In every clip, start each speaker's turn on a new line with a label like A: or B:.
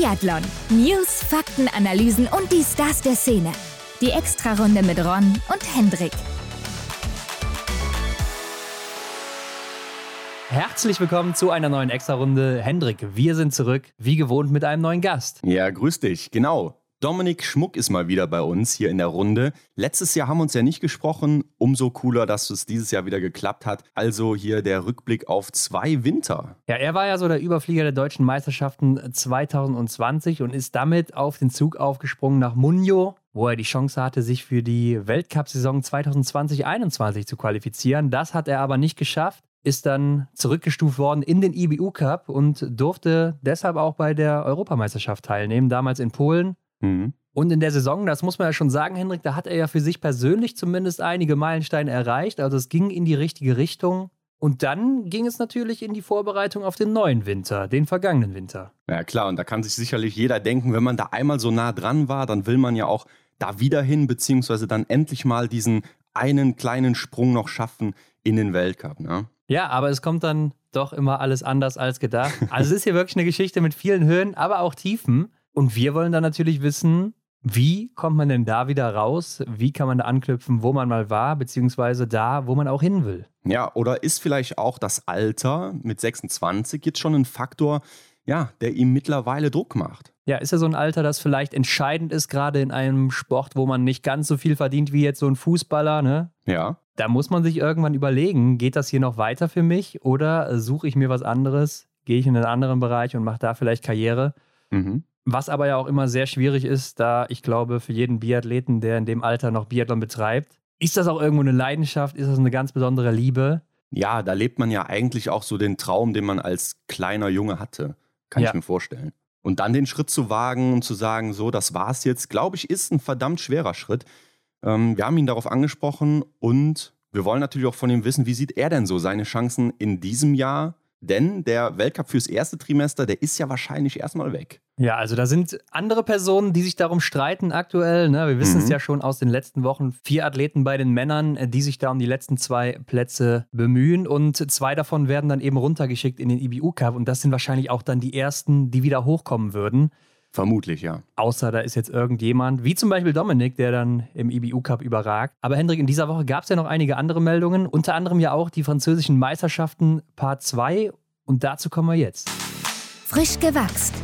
A: Biathlon. News, Fakten, Analysen und die Stars der Szene. Die Extrarunde mit Ron und Hendrik.
B: Herzlich willkommen zu einer neuen Extrarunde. Hendrik, wir sind zurück, wie gewohnt mit einem neuen Gast.
C: Ja, grüß dich, genau. Dominik Schmuck ist mal wieder bei uns hier in der Runde. Letztes Jahr haben wir uns ja nicht gesprochen. Umso cooler, dass es dieses Jahr wieder geklappt hat. Also hier der Rückblick auf zwei Winter.
B: Ja, er war ja so der Überflieger der deutschen Meisterschaften 2020 und ist damit auf den Zug aufgesprungen nach Munjo, wo er die Chance hatte, sich für die Weltcup-Saison 2020-21 zu qualifizieren. Das hat er aber nicht geschafft ist dann zurückgestuft worden in den IBU Cup und durfte deshalb auch bei der Europameisterschaft teilnehmen, damals in Polen. Mhm. Und in der Saison, das muss man ja schon sagen, Hendrik, da hat er ja für sich persönlich zumindest einige Meilensteine erreicht. Also es ging in die richtige Richtung. Und dann ging es natürlich in die Vorbereitung auf den neuen Winter, den vergangenen Winter.
C: Ja klar, und da kann sich sicherlich jeder denken, wenn man da einmal so nah dran war, dann will man ja auch da wieder hin, beziehungsweise dann endlich mal diesen einen kleinen Sprung noch schaffen in den Weltcup. Ne?
B: Ja, aber es kommt dann doch immer alles anders als gedacht. Also es ist hier wirklich eine Geschichte mit vielen Höhen, aber auch Tiefen. Und wir wollen dann natürlich wissen, wie kommt man denn da wieder raus? Wie kann man da anknüpfen, wo man mal war, beziehungsweise da, wo man auch hin will?
C: Ja, oder ist vielleicht auch das Alter mit 26 jetzt schon ein Faktor, ja, der ihm mittlerweile Druck macht?
B: Ja, ist ja so ein Alter, das vielleicht entscheidend ist, gerade in einem Sport, wo man nicht ganz so viel verdient wie jetzt so ein Fußballer, ne?
C: Ja.
B: Da muss man sich irgendwann überlegen, geht das hier noch weiter für mich oder suche ich mir was anderes? Gehe ich in einen anderen Bereich und mache da vielleicht Karriere? Mhm. Was aber ja auch immer sehr schwierig ist, da ich glaube, für jeden Biathleten, der in dem Alter noch Biathlon betreibt, ist das auch irgendwo eine Leidenschaft, ist das eine ganz besondere Liebe?
C: Ja, da lebt man ja eigentlich auch so den Traum, den man als kleiner Junge hatte. Kann ja. ich mir vorstellen. Und dann den Schritt zu wagen und zu sagen, so, das war's jetzt, glaube ich, ist ein verdammt schwerer Schritt. Ähm, wir haben ihn darauf angesprochen und wir wollen natürlich auch von ihm wissen, wie sieht er denn so seine Chancen in diesem Jahr denn der Weltcup fürs erste Trimester, der ist ja wahrscheinlich erstmal weg.
B: Ja, also da sind andere Personen, die sich darum streiten aktuell. Ne? Wir wissen mhm. es ja schon aus den letzten Wochen. Vier Athleten bei den Männern, äh, die sich da um die letzten zwei Plätze bemühen. Und zwei davon werden dann eben runtergeschickt in den IBU Cup. Und das sind wahrscheinlich auch dann die ersten, die wieder hochkommen würden.
C: Vermutlich, ja.
B: Außer da ist jetzt irgendjemand, wie zum Beispiel Dominik, der dann im IBU Cup überragt. Aber Hendrik, in dieser Woche gab es ja noch einige andere Meldungen, unter anderem ja auch die französischen Meisterschaften Part 2 und dazu kommen wir jetzt.
A: Frisch gewachst.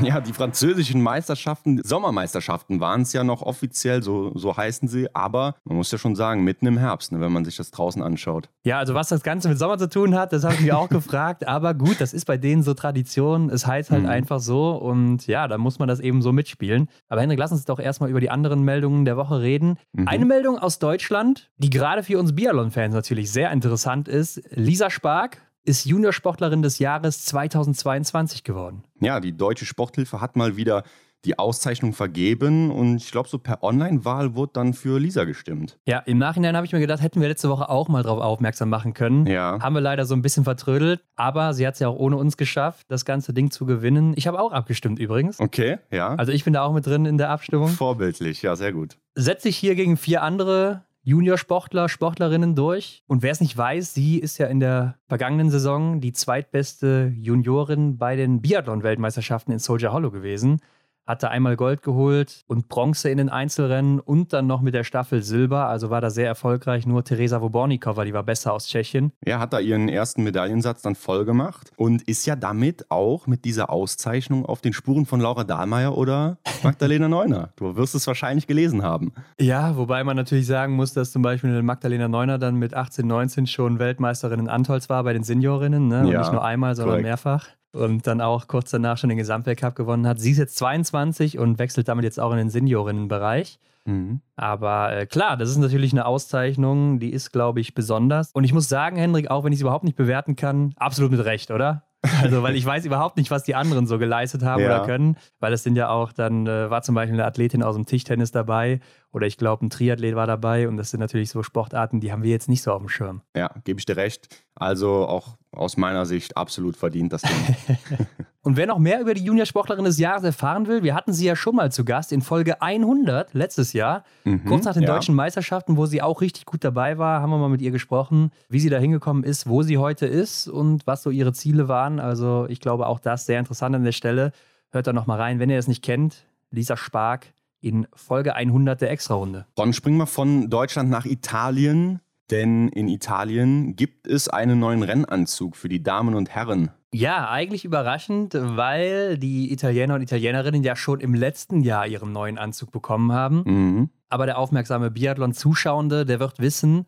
C: Ja, die französischen Meisterschaften, Sommermeisterschaften waren es ja noch offiziell, so, so heißen sie, aber man muss ja schon sagen, mitten im Herbst, ne, wenn man sich das draußen anschaut.
B: Ja, also was das Ganze mit Sommer zu tun hat, das habe ich mir auch gefragt, aber gut, das ist bei denen so Tradition, es heißt halt mhm. einfach so und ja, da muss man das eben so mitspielen. Aber Henrik, lass uns doch erstmal über die anderen Meldungen der Woche reden. Mhm. Eine Meldung aus Deutschland, die gerade für uns Biathlon-Fans natürlich sehr interessant ist. Lisa Spark ist Juniorsportlerin des Jahres 2022 geworden.
C: Ja, die Deutsche Sporthilfe hat mal wieder die Auszeichnung vergeben und ich glaube, so per Online-Wahl wurde dann für Lisa gestimmt.
B: Ja, im Nachhinein habe ich mir gedacht, hätten wir letzte Woche auch mal darauf aufmerksam machen können.
C: Ja.
B: Haben wir leider so ein bisschen vertrödelt, aber sie hat es ja auch ohne uns geschafft, das ganze Ding zu gewinnen. Ich habe auch abgestimmt übrigens.
C: Okay, ja.
B: Also ich bin da auch mit drin in der Abstimmung.
C: Vorbildlich, ja, sehr gut.
B: Setze ich hier gegen vier andere Juniorsportler, Sportlerinnen durch. Und wer es nicht weiß, sie ist ja in der vergangenen Saison die zweitbeste Juniorin bei den Biathlon-Weltmeisterschaften in Soldier Hollow gewesen hatte einmal Gold geholt und Bronze in den Einzelrennen und dann noch mit der Staffel Silber. Also war da sehr erfolgreich. Nur Teresa Wobornikova, die war besser aus Tschechien.
C: Ja, hat da ihren ersten Medaillensatz dann voll gemacht und ist ja damit auch mit dieser Auszeichnung auf den Spuren von Laura Dahlmeier oder Magdalena Neuner. Du wirst es wahrscheinlich gelesen haben.
B: Ja, wobei man natürlich sagen muss, dass zum Beispiel Magdalena Neuner dann mit 18, 19 schon Weltmeisterin in Antolz war bei den Seniorinnen. Ne? Ja, nicht nur einmal, sondern korrekt. mehrfach und dann auch kurz danach schon den Gesamtweltcup gewonnen hat. Sie ist jetzt 22 und wechselt damit jetzt auch in den Seniorinnenbereich. Mhm. Aber äh, klar, das ist natürlich eine Auszeichnung, die ist, glaube ich, besonders. Und ich muss sagen, Hendrik, auch wenn ich sie überhaupt nicht bewerten kann, absolut mit Recht, oder? Also, weil ich weiß überhaupt nicht, was die anderen so geleistet haben ja. oder können. Weil es sind ja auch, dann äh, war zum Beispiel eine Athletin aus dem Tischtennis dabei oder ich glaube, ein Triathlet war dabei. Und das sind natürlich so Sportarten, die haben wir jetzt nicht so auf dem Schirm.
C: Ja, gebe ich dir recht. Also auch aus meiner Sicht absolut verdient das Ding.
B: Und wer noch mehr über die Juniorsportlerin des Jahres erfahren will, wir hatten sie ja schon mal zu Gast in Folge 100 letztes Jahr, mhm, kurz nach den ja. deutschen Meisterschaften, wo sie auch richtig gut dabei war, haben wir mal mit ihr gesprochen, wie sie da hingekommen ist, wo sie heute ist und was so ihre Ziele waren. Also ich glaube auch das sehr interessant an der Stelle. Hört da noch mal rein, wenn ihr es nicht kennt. Lisa Spark in Folge 100 der Extra-Runde.
C: Dann springen wir von Deutschland nach Italien. Denn in Italien gibt es einen neuen Rennanzug für die Damen und Herren.
B: Ja, eigentlich überraschend, weil die Italiener und Italienerinnen ja schon im letzten Jahr ihren neuen Anzug bekommen haben. Mhm. Aber der aufmerksame Biathlon-Zuschauende, der wird wissen,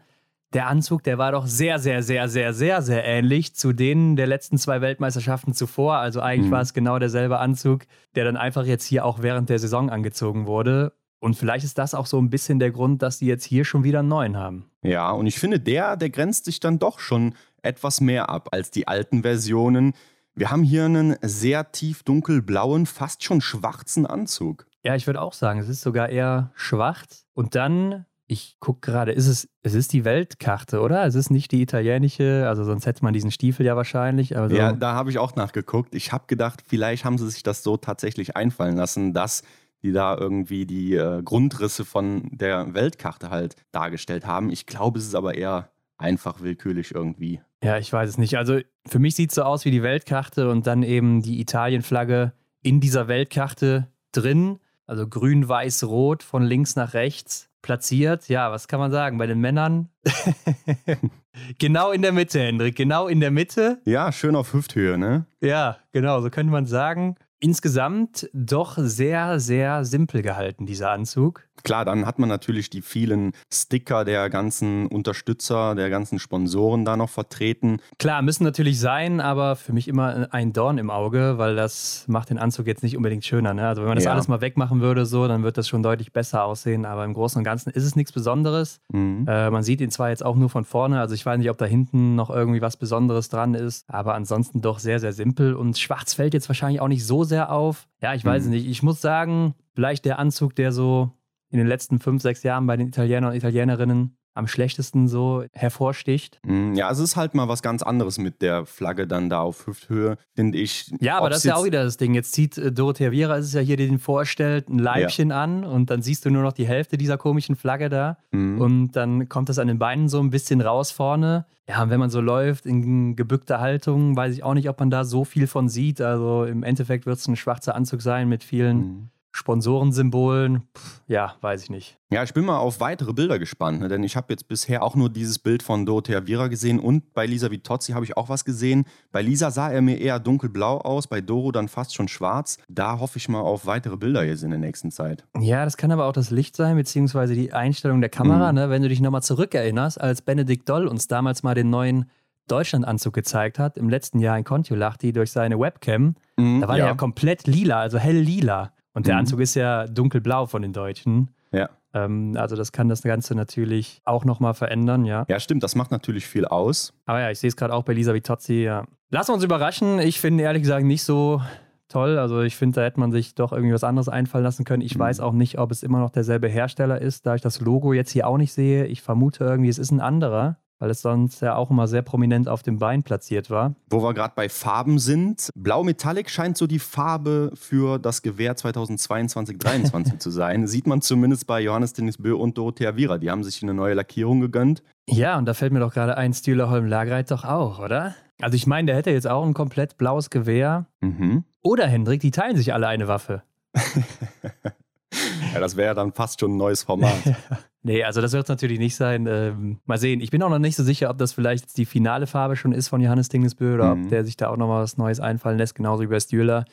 B: der Anzug, der war doch sehr, sehr, sehr, sehr, sehr, sehr ähnlich zu denen der letzten zwei Weltmeisterschaften zuvor. Also eigentlich mhm. war es genau derselbe Anzug, der dann einfach jetzt hier auch während der Saison angezogen wurde. Und vielleicht ist das auch so ein bisschen der Grund, dass die jetzt hier schon wieder einen neuen haben.
C: Ja, und ich finde, der, der grenzt sich dann doch schon etwas mehr ab als die alten Versionen. Wir haben hier einen sehr tief dunkelblauen, fast schon schwarzen Anzug.
B: Ja, ich würde auch sagen, es ist sogar eher schwarz. Und dann, ich gucke gerade, ist es, es ist die Weltkarte, oder? Es ist nicht die italienische, also sonst hätte man diesen Stiefel ja wahrscheinlich.
C: Also ja, da habe ich auch nachgeguckt. Ich habe gedacht, vielleicht haben sie sich das so tatsächlich einfallen lassen, dass die da irgendwie die äh, Grundrisse von der Weltkarte halt dargestellt haben. Ich glaube, es ist aber eher einfach willkürlich irgendwie.
B: Ja, ich weiß es nicht. Also für mich sieht es so aus wie die Weltkarte und dann eben die Italienflagge in dieser Weltkarte drin. Also grün, weiß, rot von links nach rechts platziert. Ja, was kann man sagen? Bei den Männern genau in der Mitte, Hendrik. Genau in der Mitte.
C: Ja, schön auf Hüfthöhe, ne?
B: Ja, genau, so könnte man sagen insgesamt doch sehr, sehr simpel gehalten, dieser Anzug.
C: Klar, dann hat man natürlich die vielen Sticker der ganzen Unterstützer, der ganzen Sponsoren da noch vertreten.
B: Klar, müssen natürlich sein, aber für mich immer ein Dorn im Auge, weil das macht den Anzug jetzt nicht unbedingt schöner. Ne? Also wenn man das ja. alles mal wegmachen würde, so, dann wird das schon deutlich besser aussehen. Aber im Großen und Ganzen ist es nichts Besonderes. Mhm. Äh, man sieht ihn zwar jetzt auch nur von vorne, also ich weiß nicht, ob da hinten noch irgendwie was Besonderes dran ist, aber ansonsten doch sehr, sehr simpel. Und schwarz fällt jetzt wahrscheinlich auch nicht so sehr auf. Ja, ich weiß mhm. nicht. Ich muss sagen, vielleicht der Anzug, der so in den letzten fünf, sechs Jahren bei den Italienern und Italienerinnen am schlechtesten so hervorsticht.
C: Mm, ja, es ist halt mal was ganz anderes mit der Flagge dann da auf Hüfthöhe, finde ich.
B: Ja, aber das ist ja auch wieder das Ding. Jetzt zieht äh, Dorothea Viera, ist es ja hier, die den vorstellt, ein Leibchen ja. an und dann siehst du nur noch die Hälfte dieser komischen Flagge da mhm. und dann kommt das an den Beinen so ein bisschen raus vorne. Ja, und wenn man so läuft in gebückter Haltung, weiß ich auch nicht, ob man da so viel von sieht. Also im Endeffekt wird es ein schwarzer Anzug sein mit vielen mhm. Sponsorensymbolen, ja, weiß ich nicht.
C: Ja, ich bin mal auf weitere Bilder gespannt, ne? denn ich habe jetzt bisher auch nur dieses Bild von Dorothea Viera gesehen und bei Lisa Vitozzi habe ich auch was gesehen. Bei Lisa sah er mir eher dunkelblau aus, bei Doro dann fast schon schwarz. Da hoffe ich mal auf weitere Bilder jetzt in der nächsten Zeit.
B: Ja, das kann aber auch das Licht sein, beziehungsweise die Einstellung der Kamera. Mhm. Ne? Wenn du dich nochmal zurückerinnerst, als Benedikt Doll uns damals mal den neuen Deutschlandanzug gezeigt hat, im letzten Jahr in Kontiolahti durch seine Webcam, mhm, da war ja. der ja komplett lila, also hell lila. Und der mhm. Anzug ist ja dunkelblau von den Deutschen.
C: Ja.
B: Ähm, also das kann das Ganze natürlich auch nochmal verändern, ja.
C: Ja, stimmt, das macht natürlich viel aus.
B: Aber ja, ich sehe es gerade auch bei Lisa Vitozzi, ja. Lassen wir uns überraschen. Ich finde ehrlich gesagt nicht so toll. Also ich finde, da hätte man sich doch irgendwie was anderes einfallen lassen können. Ich mhm. weiß auch nicht, ob es immer noch derselbe Hersteller ist, da ich das Logo jetzt hier auch nicht sehe. Ich vermute irgendwie, es ist ein anderer weil es sonst ja auch immer sehr prominent auf dem Bein platziert war.
C: Wo wir gerade bei Farben sind, Blau Metallic scheint so die Farbe für das Gewehr 2022-23 zu sein. Sieht man zumindest bei Johannes Dennis Bö und Dorothea Viera. Die haben sich eine neue Lackierung gegönnt.
B: Ja, und da fällt mir doch gerade ein, Stühlerholm Lagreit doch auch, oder? Also ich meine, der hätte jetzt auch ein komplett blaues Gewehr. Mhm. Oder Hendrik, die teilen sich alle eine Waffe.
C: ja, das wäre ja dann fast schon ein neues Format.
B: Nee, also das wird es natürlich nicht sein. Ähm, mal sehen. Ich bin auch noch nicht so sicher, ob das vielleicht die finale Farbe schon ist von Johannes Dingesbö oder mhm. ob der sich da auch noch mal was Neues einfallen lässt, genauso wie bei Stühler,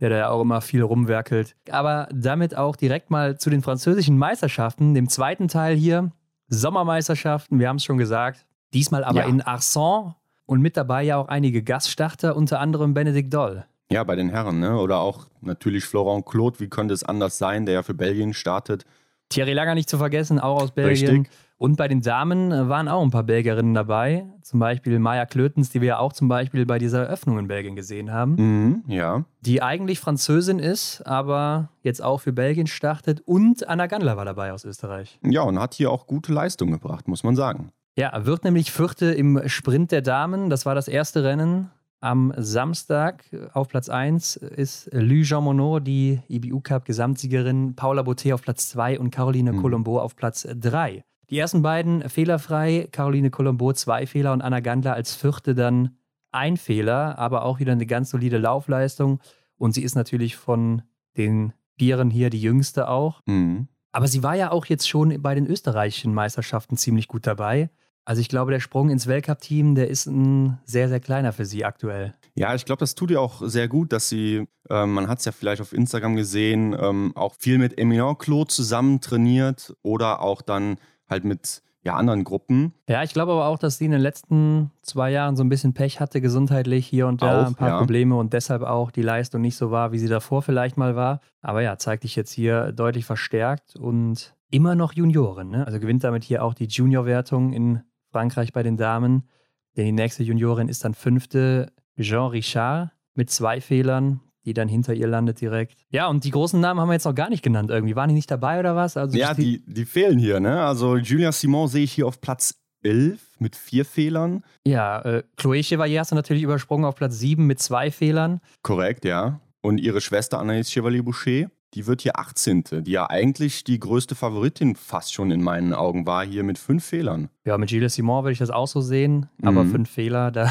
B: der da ja auch immer viel rumwerkelt. Aber damit auch direkt mal zu den französischen Meisterschaften, dem zweiten Teil hier. Sommermeisterschaften, wir haben es schon gesagt. Diesmal aber ja. in Arson und mit dabei ja auch einige Gaststarter, unter anderem Benedikt Doll.
C: Ja, bei den Herren, ne? Oder auch natürlich Florent Claude, wie könnte es anders sein, der ja für Belgien startet.
B: Thierry Langer nicht zu vergessen, auch aus Belgien. Richtig. Und bei den Damen äh, waren auch ein paar Belgierinnen dabei. Zum Beispiel Maya Klötens, die wir ja auch zum Beispiel bei dieser Eröffnung in Belgien gesehen haben.
C: Mhm, ja.
B: Die eigentlich Französin ist, aber jetzt auch für Belgien startet. Und Anna Gandler war dabei aus Österreich.
C: Ja, und hat hier auch gute Leistung gebracht, muss man sagen.
B: Ja, wird nämlich Vierte im Sprint der Damen. Das war das erste Rennen. Am Samstag auf Platz 1 ist Lü Jean Monod, die IBU Cup Gesamtsiegerin, Paula Botte auf Platz 2 und Caroline mhm. Colombo auf Platz 3. Die ersten beiden fehlerfrei, Caroline Colombo zwei Fehler und Anna Gandler als vierte dann ein Fehler, aber auch wieder eine ganz solide Laufleistung. Und sie ist natürlich von den Vieren hier die jüngste auch. Mhm. Aber sie war ja auch jetzt schon bei den österreichischen Meisterschaften ziemlich gut dabei. Also ich glaube, der Sprung ins Weltcup-Team, der ist ein sehr, sehr kleiner für sie aktuell.
C: Ja, ich glaube, das tut ihr auch sehr gut, dass sie, äh, man hat es ja vielleicht auf Instagram gesehen, ähm, auch viel mit Emilien Claude zusammen trainiert oder auch dann halt mit ja, anderen Gruppen.
B: Ja, ich glaube aber auch, dass sie in den letzten zwei Jahren so ein bisschen Pech hatte, gesundheitlich hier und da auch, ein paar ja. Probleme und deshalb auch die Leistung nicht so war, wie sie davor vielleicht mal war. Aber ja, zeigt dich jetzt hier deutlich verstärkt und immer noch Junioren. Ne? Also gewinnt damit hier auch die Junior-Wertung in Frankreich bei den Damen. Denn die nächste Juniorin ist dann fünfte Jean Richard mit zwei Fehlern die dann hinter ihr landet direkt. Ja, und die großen Namen haben wir jetzt noch gar nicht genannt irgendwie. Waren die nicht dabei oder was?
C: Also ja, die, die fehlen hier, ne? Also Julia Simon sehe ich hier auf Platz 11 mit vier Fehlern.
B: Ja, äh, Chloé Chevalier hast du natürlich übersprungen auf Platz 7 mit zwei Fehlern.
C: Korrekt, ja. Und ihre Schwester Anaïs Chevalier-Boucher die wird hier 18. Die ja eigentlich die größte Favoritin fast schon in meinen Augen war, hier mit fünf Fehlern.
B: Ja, mit Gilles Simon würde ich das auch so sehen, aber mhm. fünf Fehler, da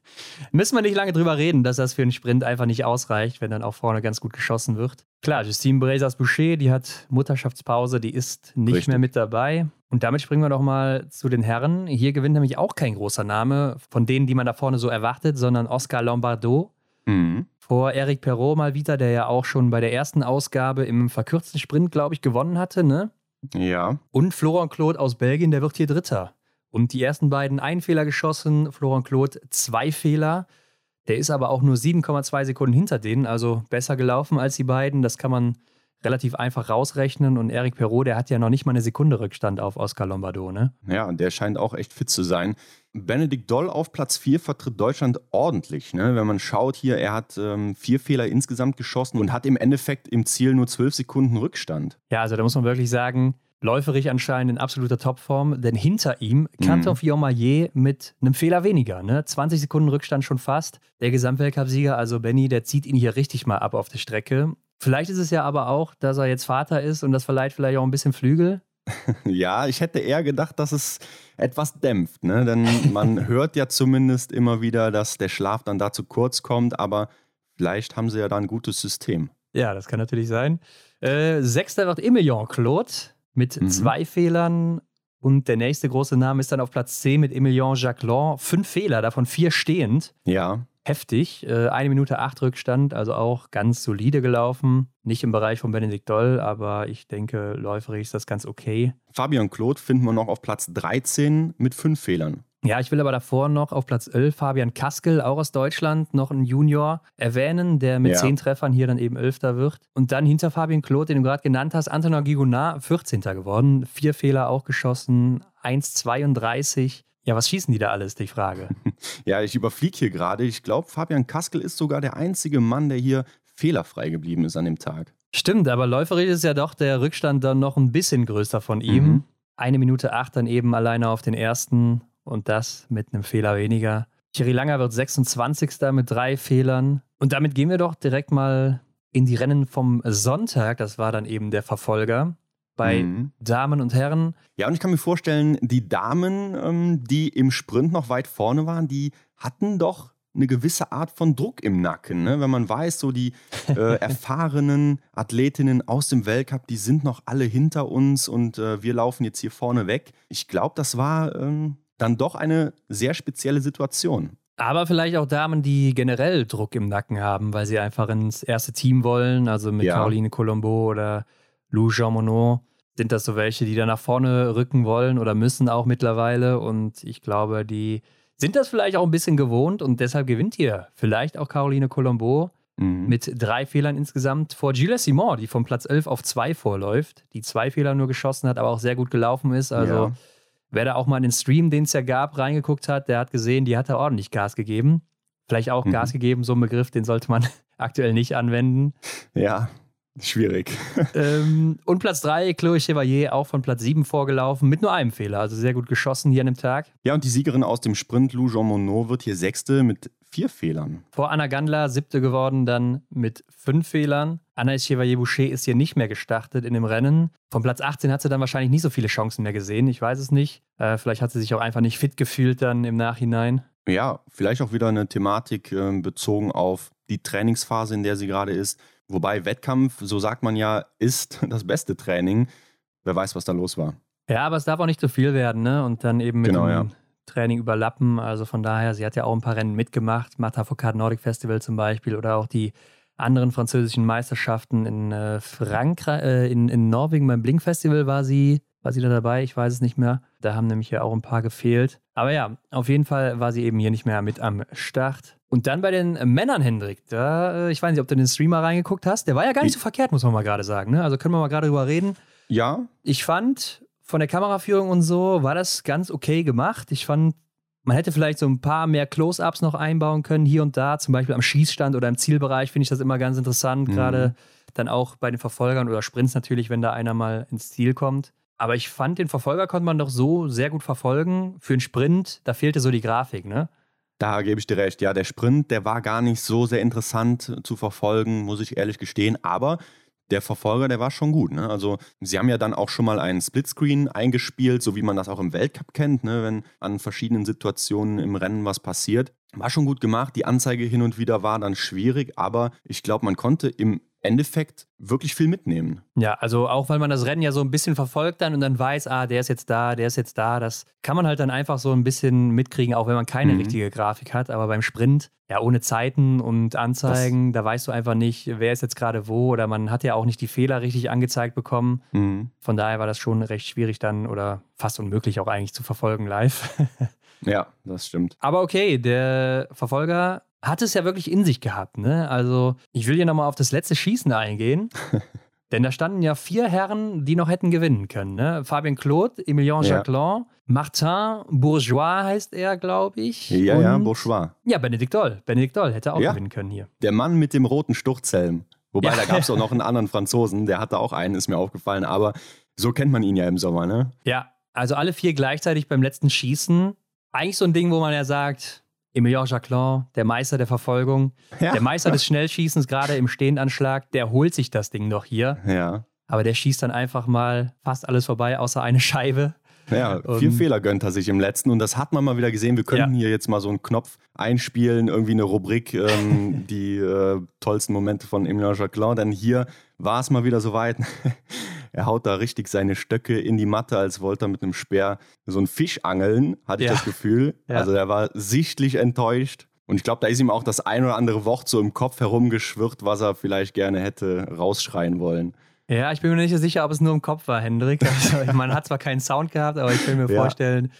B: müssen wir nicht lange drüber reden, dass das für einen Sprint einfach nicht ausreicht, wenn dann auch vorne ganz gut geschossen wird. Klar, Justine Brazers-Boucher, die hat Mutterschaftspause, die ist nicht Richtig. mehr mit dabei. Und damit springen wir doch mal zu den Herren. Hier gewinnt nämlich auch kein großer Name von denen, die man da vorne so erwartet, sondern Oscar Lombardo. Mhm vor Eric Perrault mal wieder, der ja auch schon bei der ersten Ausgabe im verkürzten Sprint, glaube ich, gewonnen hatte, ne?
C: Ja.
B: Und Florent Claude aus Belgien, der wird hier Dritter. Und die ersten beiden einen Fehler geschossen, Florent Claude zwei Fehler. Der ist aber auch nur 7,2 Sekunden hinter denen, also besser gelaufen als die beiden. Das kann man relativ einfach rausrechnen. Und Eric Perrault, der hat ja noch nicht mal eine Sekunde Rückstand auf Oscar Lombardo, ne?
C: Ja, und der scheint auch echt fit zu sein. Benedikt Doll auf Platz 4 vertritt Deutschland ordentlich. Ne? Wenn man schaut hier, er hat ähm, vier Fehler insgesamt geschossen und hat im Endeffekt im Ziel nur 12 Sekunden Rückstand.
B: Ja, also da muss man wirklich sagen, läuferig anscheinend in absoluter Topform, denn hinter ihm Kanton mhm. Maillet mit einem Fehler weniger. Ne? 20 Sekunden Rückstand schon fast. Der Gesamtweltcupsieger, also Benny, der zieht ihn hier richtig mal ab auf der Strecke. Vielleicht ist es ja aber auch, dass er jetzt Vater ist und das verleiht vielleicht auch ein bisschen Flügel.
C: Ja, ich hätte eher gedacht, dass es etwas dämpft. Ne? Denn man hört ja zumindest immer wieder, dass der Schlaf dann da zu kurz kommt, aber vielleicht haben sie ja da ein gutes System.
B: Ja, das kann natürlich sein. Äh, Sechster wird Emilien Claude mit mhm. zwei Fehlern. Und der nächste große Name ist dann auf Platz 10 mit Emilien Jacquelin. Fünf Fehler, davon vier stehend.
C: Ja
B: heftig. Äh, eine Minute acht Rückstand, also auch ganz solide gelaufen. Nicht im Bereich von Benedikt Doll, aber ich denke, läuferig ist das ganz okay.
C: Fabian Claude finden wir noch auf Platz 13 mit fünf Fehlern.
B: Ja, ich will aber davor noch auf Platz 11 Fabian Kaskel, auch aus Deutschland, noch ein Junior erwähnen, der mit ja. zehn Treffern hier dann eben Elfter wird. Und dann hinter Fabian Claude, den du gerade genannt hast, Antonin Gigonard, 14. geworden. Vier Fehler auch geschossen, 1,32. Ja, was schießen die da alles, die Frage?
C: ja, ich überfliege hier gerade. Ich glaube, Fabian Kaskel ist sogar der einzige Mann, der hier fehlerfrei geblieben ist an dem Tag.
B: Stimmt, aber läuferisch ist ja doch der Rückstand dann noch ein bisschen größer von ihm. Mhm. Eine Minute acht dann eben alleine auf den ersten und das mit einem Fehler weniger. Thierry Langer wird 26. mit drei Fehlern. Und damit gehen wir doch direkt mal in die Rennen vom Sonntag. Das war dann eben der Verfolger bei mhm. Damen und Herren.
C: Ja, und ich kann mir vorstellen, die Damen, ähm, die im Sprint noch weit vorne waren, die hatten doch eine gewisse Art von Druck im Nacken. Ne? Wenn man weiß, so die äh, erfahrenen Athletinnen aus dem Weltcup, die sind noch alle hinter uns und äh, wir laufen jetzt hier vorne weg. Ich glaube, das war ähm, dann doch eine sehr spezielle Situation.
B: Aber vielleicht auch Damen, die generell Druck im Nacken haben, weil sie einfach ins erste Team wollen, also mit ja. Caroline Colombo oder Lou Jean Monod sind das so welche, die da nach vorne rücken wollen oder müssen auch mittlerweile. Und ich glaube, die sind das vielleicht auch ein bisschen gewohnt und deshalb gewinnt hier vielleicht auch Caroline Colombo mhm. mit drei Fehlern insgesamt vor Gilles Simon, die vom Platz 11 auf 2 vorläuft, die zwei Fehler nur geschossen hat, aber auch sehr gut gelaufen ist. Also ja. wer da auch mal in den Stream, den es ja gab, reingeguckt hat, der hat gesehen, die hat da ordentlich Gas gegeben. Vielleicht auch mhm. Gas gegeben, so ein Begriff, den sollte man aktuell nicht anwenden.
C: Ja, Schwierig.
B: Ähm, und Platz 3, Chloe Chevalier, auch von Platz 7 vorgelaufen, mit nur einem Fehler. Also sehr gut geschossen hier an dem Tag.
C: Ja, und die Siegerin aus dem Sprint, Lou Jean Monod, wird hier Sechste mit vier Fehlern.
B: Vor Anna Gandler, siebte geworden, dann mit fünf Fehlern. Anaïs Chevalier-Boucher ist hier nicht mehr gestartet in dem Rennen. Von Platz 18 hat sie dann wahrscheinlich nicht so viele Chancen mehr gesehen. Ich weiß es nicht. Äh, vielleicht hat sie sich auch einfach nicht fit gefühlt dann im Nachhinein.
C: Ja, vielleicht auch wieder eine Thematik äh, bezogen auf die Trainingsphase, in der sie gerade ist. Wobei Wettkampf, so sagt man ja, ist das beste Training. Wer weiß, was da los war.
B: Ja, aber es darf auch nicht zu viel werden, ne? Und dann eben mit genau, dem ja. Training überlappen. Also von daher, sie hat ja auch ein paar Rennen mitgemacht, Marta Foucault Nordic Festival zum Beispiel oder auch die anderen französischen Meisterschaften in äh, Frankreich, äh, in, in Norwegen beim Blink Festival war sie, war sie da dabei, ich weiß es nicht mehr. Da haben nämlich ja auch ein paar gefehlt. Aber ja, auf jeden Fall war sie eben hier nicht mehr mit am Start. Und dann bei den Männern, Hendrik, da, äh, ich weiß nicht, ob du in den Streamer reingeguckt hast, der war ja gar nicht so verkehrt, muss man mal gerade sagen. Ne? Also können wir mal gerade drüber reden.
C: Ja.
B: Ich fand, von der Kameraführung und so war das ganz okay gemacht. Ich fand, man hätte vielleicht so ein paar mehr Close-ups noch einbauen können, hier und da, zum Beispiel am Schießstand oder im Zielbereich, finde ich das immer ganz interessant, mhm. gerade dann auch bei den Verfolgern oder Sprints natürlich, wenn da einer mal ins Ziel kommt. Aber ich fand, den Verfolger konnte man doch so sehr gut verfolgen. Für einen Sprint, da fehlte so die Grafik, ne?
C: Da gebe ich dir recht. Ja, der Sprint, der war gar nicht so sehr interessant zu verfolgen, muss ich ehrlich gestehen. Aber der Verfolger, der war schon gut. Ne? Also sie haben ja dann auch schon mal einen Splitscreen eingespielt, so wie man das auch im Weltcup kennt, ne? wenn an verschiedenen Situationen im Rennen was passiert. War schon gut gemacht. Die Anzeige hin und wieder war dann schwierig, aber ich glaube, man konnte im Endeffekt wirklich viel mitnehmen.
B: Ja, also auch weil man das Rennen ja so ein bisschen verfolgt dann und dann weiß, ah, der ist jetzt da, der ist jetzt da, das kann man halt dann einfach so ein bisschen mitkriegen, auch wenn man keine mhm. richtige Grafik hat. Aber beim Sprint, ja, ohne Zeiten und Anzeigen, das da weißt du einfach nicht, wer ist jetzt gerade wo oder man hat ja auch nicht die Fehler richtig angezeigt bekommen. Mhm. Von daher war das schon recht schwierig dann oder fast unmöglich auch eigentlich zu verfolgen live.
C: ja, das stimmt.
B: Aber okay, der Verfolger hat es ja wirklich in sich gehabt. Ne? Also ich will hier nochmal auf das letzte Schießen eingehen. Denn da standen ja vier Herren, die noch hätten gewinnen können. Ne? Fabien Claude, Emilien ja. Jacquelin, Martin Bourgeois heißt er, glaube ich.
C: Ja, und, ja, Bourgeois.
B: Ja, Benedikt Doll. Benedikt Doll hätte auch ja. gewinnen können hier.
C: Der Mann mit dem roten Sturzhelm. Wobei, ja. da gab es auch noch einen anderen Franzosen, der hatte auch einen, ist mir aufgefallen. Aber so kennt man ihn ja im Sommer, ne?
B: Ja, also alle vier gleichzeitig beim letzten Schießen. Eigentlich so ein Ding, wo man ja sagt, Emilien Jacquelin, der Meister der Verfolgung, ja. der Meister des Schnellschießens, gerade im Stehendanschlag, der holt sich das Ding doch hier.
C: Ja.
B: Aber der schießt dann einfach mal fast alles vorbei, außer eine Scheibe.
C: Ja, vier Fehler gönnt er sich im letzten und das hat man mal wieder gesehen. Wir können ja. hier jetzt mal so einen Knopf einspielen, irgendwie eine Rubrik, ähm, die äh, tollsten Momente von Emilien Jacquelin, denn hier war es mal wieder soweit. er haut da richtig seine Stöcke in die Matte, als wollte er mit einem Speer so einen Fisch angeln, hatte ja. ich das Gefühl. Ja. Also er war sichtlich enttäuscht. Und ich glaube, da ist ihm auch das ein oder andere Wort so im Kopf herumgeschwirrt, was er vielleicht gerne hätte rausschreien wollen.
B: Ja, ich bin mir nicht so sicher, ob es nur im Kopf war, Hendrik. Also, man hat zwar keinen Sound gehabt, aber ich will mir ja. vorstellen,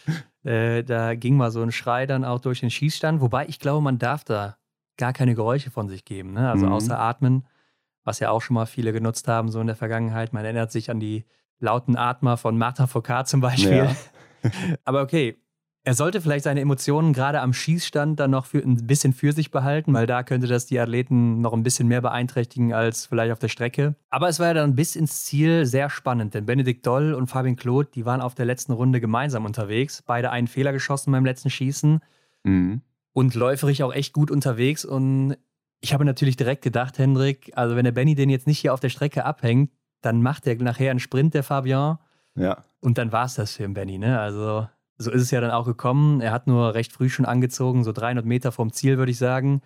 B: äh, da ging mal so ein Schrei dann auch durch den Schießstand. Wobei ich glaube, man darf da gar keine Geräusche von sich geben. Ne? Also mhm. außer Atmen was ja auch schon mal viele genutzt haben, so in der Vergangenheit. Man erinnert sich an die lauten Atmer von Martha Foucault zum Beispiel. Ja. Aber okay, er sollte vielleicht seine Emotionen gerade am Schießstand dann noch für, ein bisschen für sich behalten, weil da könnte das die Athleten noch ein bisschen mehr beeinträchtigen als vielleicht auf der Strecke. Aber es war ja dann bis ins Ziel sehr spannend, denn Benedikt Doll und Fabien Claude, die waren auf der letzten Runde gemeinsam unterwegs. Beide einen Fehler geschossen beim letzten Schießen. Mhm. Und läuferig auch echt gut unterwegs. Und ich habe natürlich direkt gedacht, Hendrik, also wenn der Benny den jetzt nicht hier auf der Strecke abhängt, dann macht er nachher einen Sprint, der Fabian.
C: Ja.
B: Und dann war es das für den Benny, ne? Also so ist es ja dann auch gekommen. Er hat nur recht früh schon angezogen, so 300 Meter vom Ziel, würde ich sagen.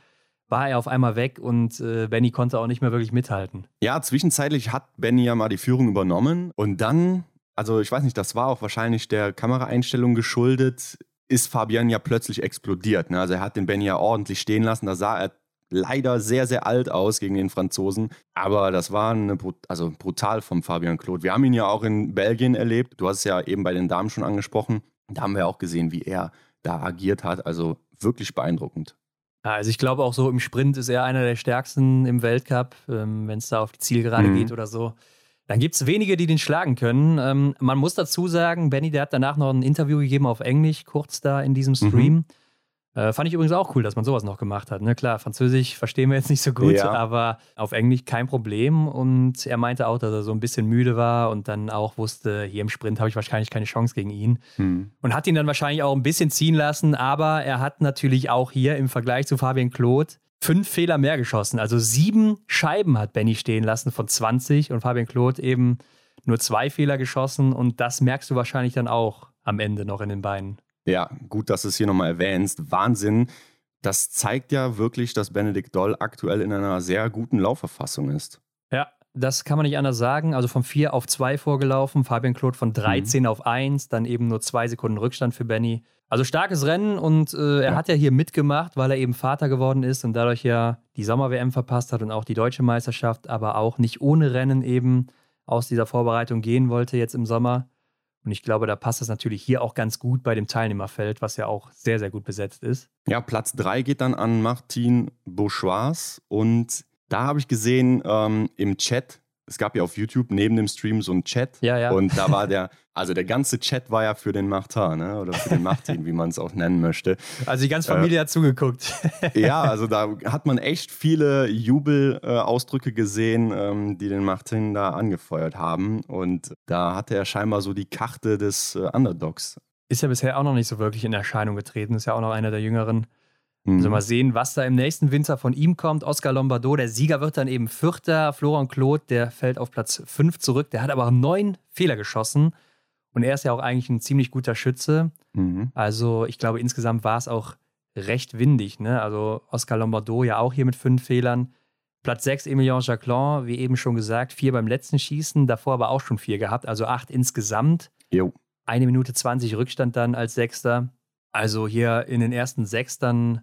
B: War er auf einmal weg und äh, Benny konnte auch nicht mehr wirklich mithalten.
C: Ja, zwischenzeitlich hat Benny ja mal die Führung übernommen und dann, also ich weiß nicht, das war auch wahrscheinlich der Kameraeinstellung geschuldet, ist Fabian ja plötzlich explodiert. Ne? Also er hat den Benny ja ordentlich stehen lassen. Da sah er leider sehr, sehr alt aus gegen den Franzosen. Aber das war eine, also brutal vom Fabian Claude. Wir haben ihn ja auch in Belgien erlebt. Du hast es ja eben bei den Damen schon angesprochen. Da haben wir auch gesehen, wie er da agiert hat. Also wirklich beeindruckend.
B: Also ich glaube auch so im Sprint ist er einer der stärksten im Weltcup, ähm, wenn es da auf die Zielgerade mhm. geht oder so. Dann gibt es wenige, die den schlagen können. Ähm, man muss dazu sagen, Benny, der hat danach noch ein Interview gegeben auf Englisch, kurz da in diesem Stream. Mhm Äh, fand ich übrigens auch cool, dass man sowas noch gemacht hat. Ne? Klar, Französisch verstehen wir jetzt nicht so gut, ja. aber auf Englisch kein Problem. Und er meinte auch, dass er so ein bisschen müde war und dann auch wusste, hier im Sprint habe ich wahrscheinlich keine Chance gegen ihn. Hm. Und hat ihn dann wahrscheinlich auch ein bisschen ziehen lassen, aber er hat natürlich auch hier im Vergleich zu Fabian Claude fünf Fehler mehr geschossen. Also sieben Scheiben hat Benny stehen lassen von 20 und Fabian Claude eben nur zwei Fehler geschossen. Und das merkst du wahrscheinlich dann auch am Ende noch in den Beinen.
C: Ja, gut, dass du es hier nochmal erwähnst. Wahnsinn. Das zeigt ja wirklich, dass Benedikt Doll aktuell in einer sehr guten Laufverfassung ist.
B: Ja, das kann man nicht anders sagen. Also von 4 auf 2 vorgelaufen, Fabian Claude von 13 mhm. auf 1, dann eben nur zwei Sekunden Rückstand für Benny. Also starkes Rennen und äh, er ja. hat ja hier mitgemacht, weil er eben Vater geworden ist und dadurch ja die Sommer-WM verpasst hat und auch die deutsche Meisterschaft, aber auch nicht ohne Rennen eben aus dieser Vorbereitung gehen wollte jetzt im Sommer. Und ich glaube, da passt das natürlich hier auch ganz gut bei dem Teilnehmerfeld, was ja auch sehr, sehr gut besetzt ist.
C: Ja, Platz 3 geht dann an Martin Bourgeois. Und da habe ich gesehen ähm, im Chat, es gab ja auf YouTube neben dem Stream so einen Chat.
B: Ja, ja.
C: Und da war der, also der ganze Chat war ja für den Martin, ne? Oder für den Martin, wie man es auch nennen möchte.
B: Also die ganze Familie äh, hat zugeguckt.
C: ja, also da hat man echt viele Jubelausdrücke äh, gesehen, ähm, die den Martin da angefeuert haben. Und da hatte er scheinbar so die Karte des äh, Underdogs.
B: Ist ja bisher auch noch nicht so wirklich in Erscheinung getreten. Ist ja auch noch einer der jüngeren Mhm. Also mal sehen, was da im nächsten Winter von ihm kommt. Oscar Lombardo, der Sieger wird dann eben Vierter. Florian Claude, der fällt auf Platz 5 zurück. Der hat aber neun Fehler geschossen. Und er ist ja auch eigentlich ein ziemlich guter Schütze. Mhm. Also ich glaube, insgesamt war es auch recht windig. Ne? Also Oscar Lombardo ja auch hier mit fünf Fehlern. Platz 6 Emilien Jacquelin, wie eben schon gesagt, vier beim letzten Schießen, davor aber auch schon vier gehabt, also acht insgesamt.
C: Jo.
B: Eine Minute 20 Rückstand dann als Sechster. Also hier in den ersten sechs dann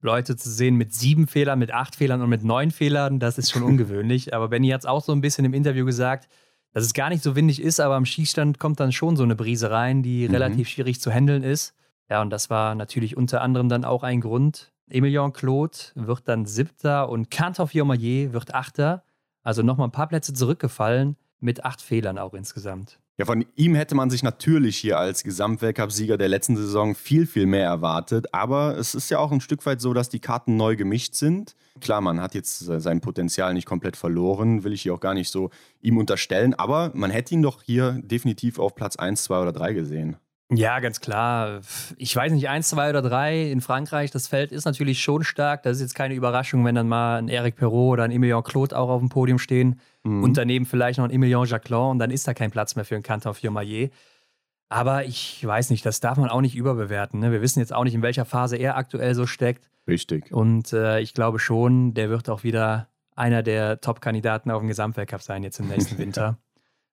B: Leute zu sehen mit sieben Fehlern, mit acht Fehlern und mit neun Fehlern, das ist schon ungewöhnlich. aber Benny hat es auch so ein bisschen im Interview gesagt, dass es gar nicht so windig ist, aber am Schießstand kommt dann schon so eine Brise rein, die mhm. relativ schwierig zu handeln ist. Ja, und das war natürlich unter anderem dann auch ein Grund. Emilien Claude wird dann Siebter und Kantor Jomayer wird Achter. Also nochmal ein paar Plätze zurückgefallen mit acht Fehlern auch insgesamt.
C: Ja, von ihm hätte man sich natürlich hier als Gesamtweltcup-Sieger der letzten Saison viel, viel mehr erwartet. Aber es ist ja auch ein Stück weit so, dass die Karten neu gemischt sind. Klar, man hat jetzt sein Potenzial nicht komplett verloren, will ich hier auch gar nicht so ihm unterstellen. Aber man hätte ihn doch hier definitiv auf Platz 1, 2 oder 3 gesehen.
B: Ja, ganz klar. Ich weiß nicht, eins, zwei oder drei in Frankreich, das Feld ist natürlich schon stark. Das ist jetzt keine Überraschung, wenn dann mal ein Eric Perrault oder ein Emilien Claude auch auf dem Podium stehen mhm. und daneben vielleicht noch ein Emilien Jacquelin und dann ist da kein Platz mehr für einen Canton Fiormaillet. Aber ich weiß nicht, das darf man auch nicht überbewerten. Ne? Wir wissen jetzt auch nicht, in welcher Phase er aktuell so steckt.
C: Richtig.
B: Und äh, ich glaube schon, der wird auch wieder einer der Top-Kandidaten auf dem Gesamtweltcup sein jetzt im nächsten Winter.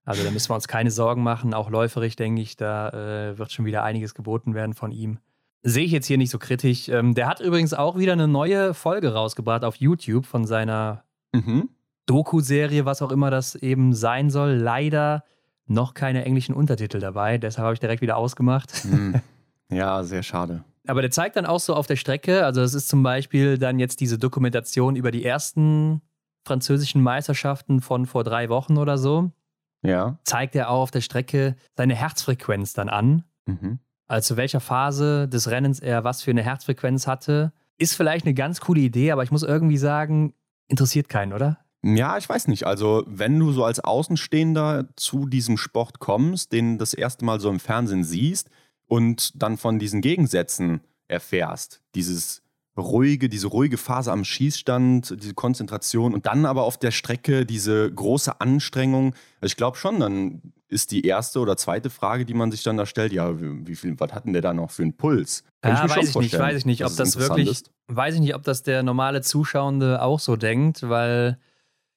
B: Also da müssen wir uns keine Sorgen machen. Auch läuferig, denke ich, da äh, wird schon wieder einiges geboten werden von ihm. Sehe ich jetzt hier nicht so kritisch. Ähm, der hat übrigens auch wieder eine neue Folge rausgebracht auf YouTube von seiner mhm. Doku-Serie, was auch immer das eben sein soll. Leider noch keine englischen Untertitel dabei. Deshalb habe ich direkt wieder ausgemacht. Mhm.
C: Ja, sehr schade.
B: Aber der zeigt dann auch so auf der Strecke, also es ist zum Beispiel dann jetzt diese Dokumentation über die ersten französischen Meisterschaften von vor drei Wochen oder so
C: ja.
B: zeigt er auch auf der Strecke seine Herzfrequenz dann an. Mhm. Also zu welcher Phase des Rennens er was für eine Herzfrequenz hatte. Ist vielleicht eine ganz coole Idee, aber ich muss irgendwie sagen, interessiert keinen, oder?
C: Ja, ich weiß nicht. Also, wenn du so als Außenstehender zu diesem Sport kommst, den das erste Mal so im Fernsehen siehst und dann von diesen Gegensätzen erfährst, dieses ruhige, diese ruhige Phase am Schießstand, diese Konzentration und dann aber auf der Strecke diese große Anstrengung. Also ich glaube schon, dann ist die erste oder zweite Frage, die man sich dann da stellt, ja, wie viel, was hat denn der da noch für einen Puls?
B: Kann ja, ich weiß ich nicht, weiß ich nicht, ob das wirklich, ist. weiß ich nicht, ob das der normale Zuschauende auch so denkt, weil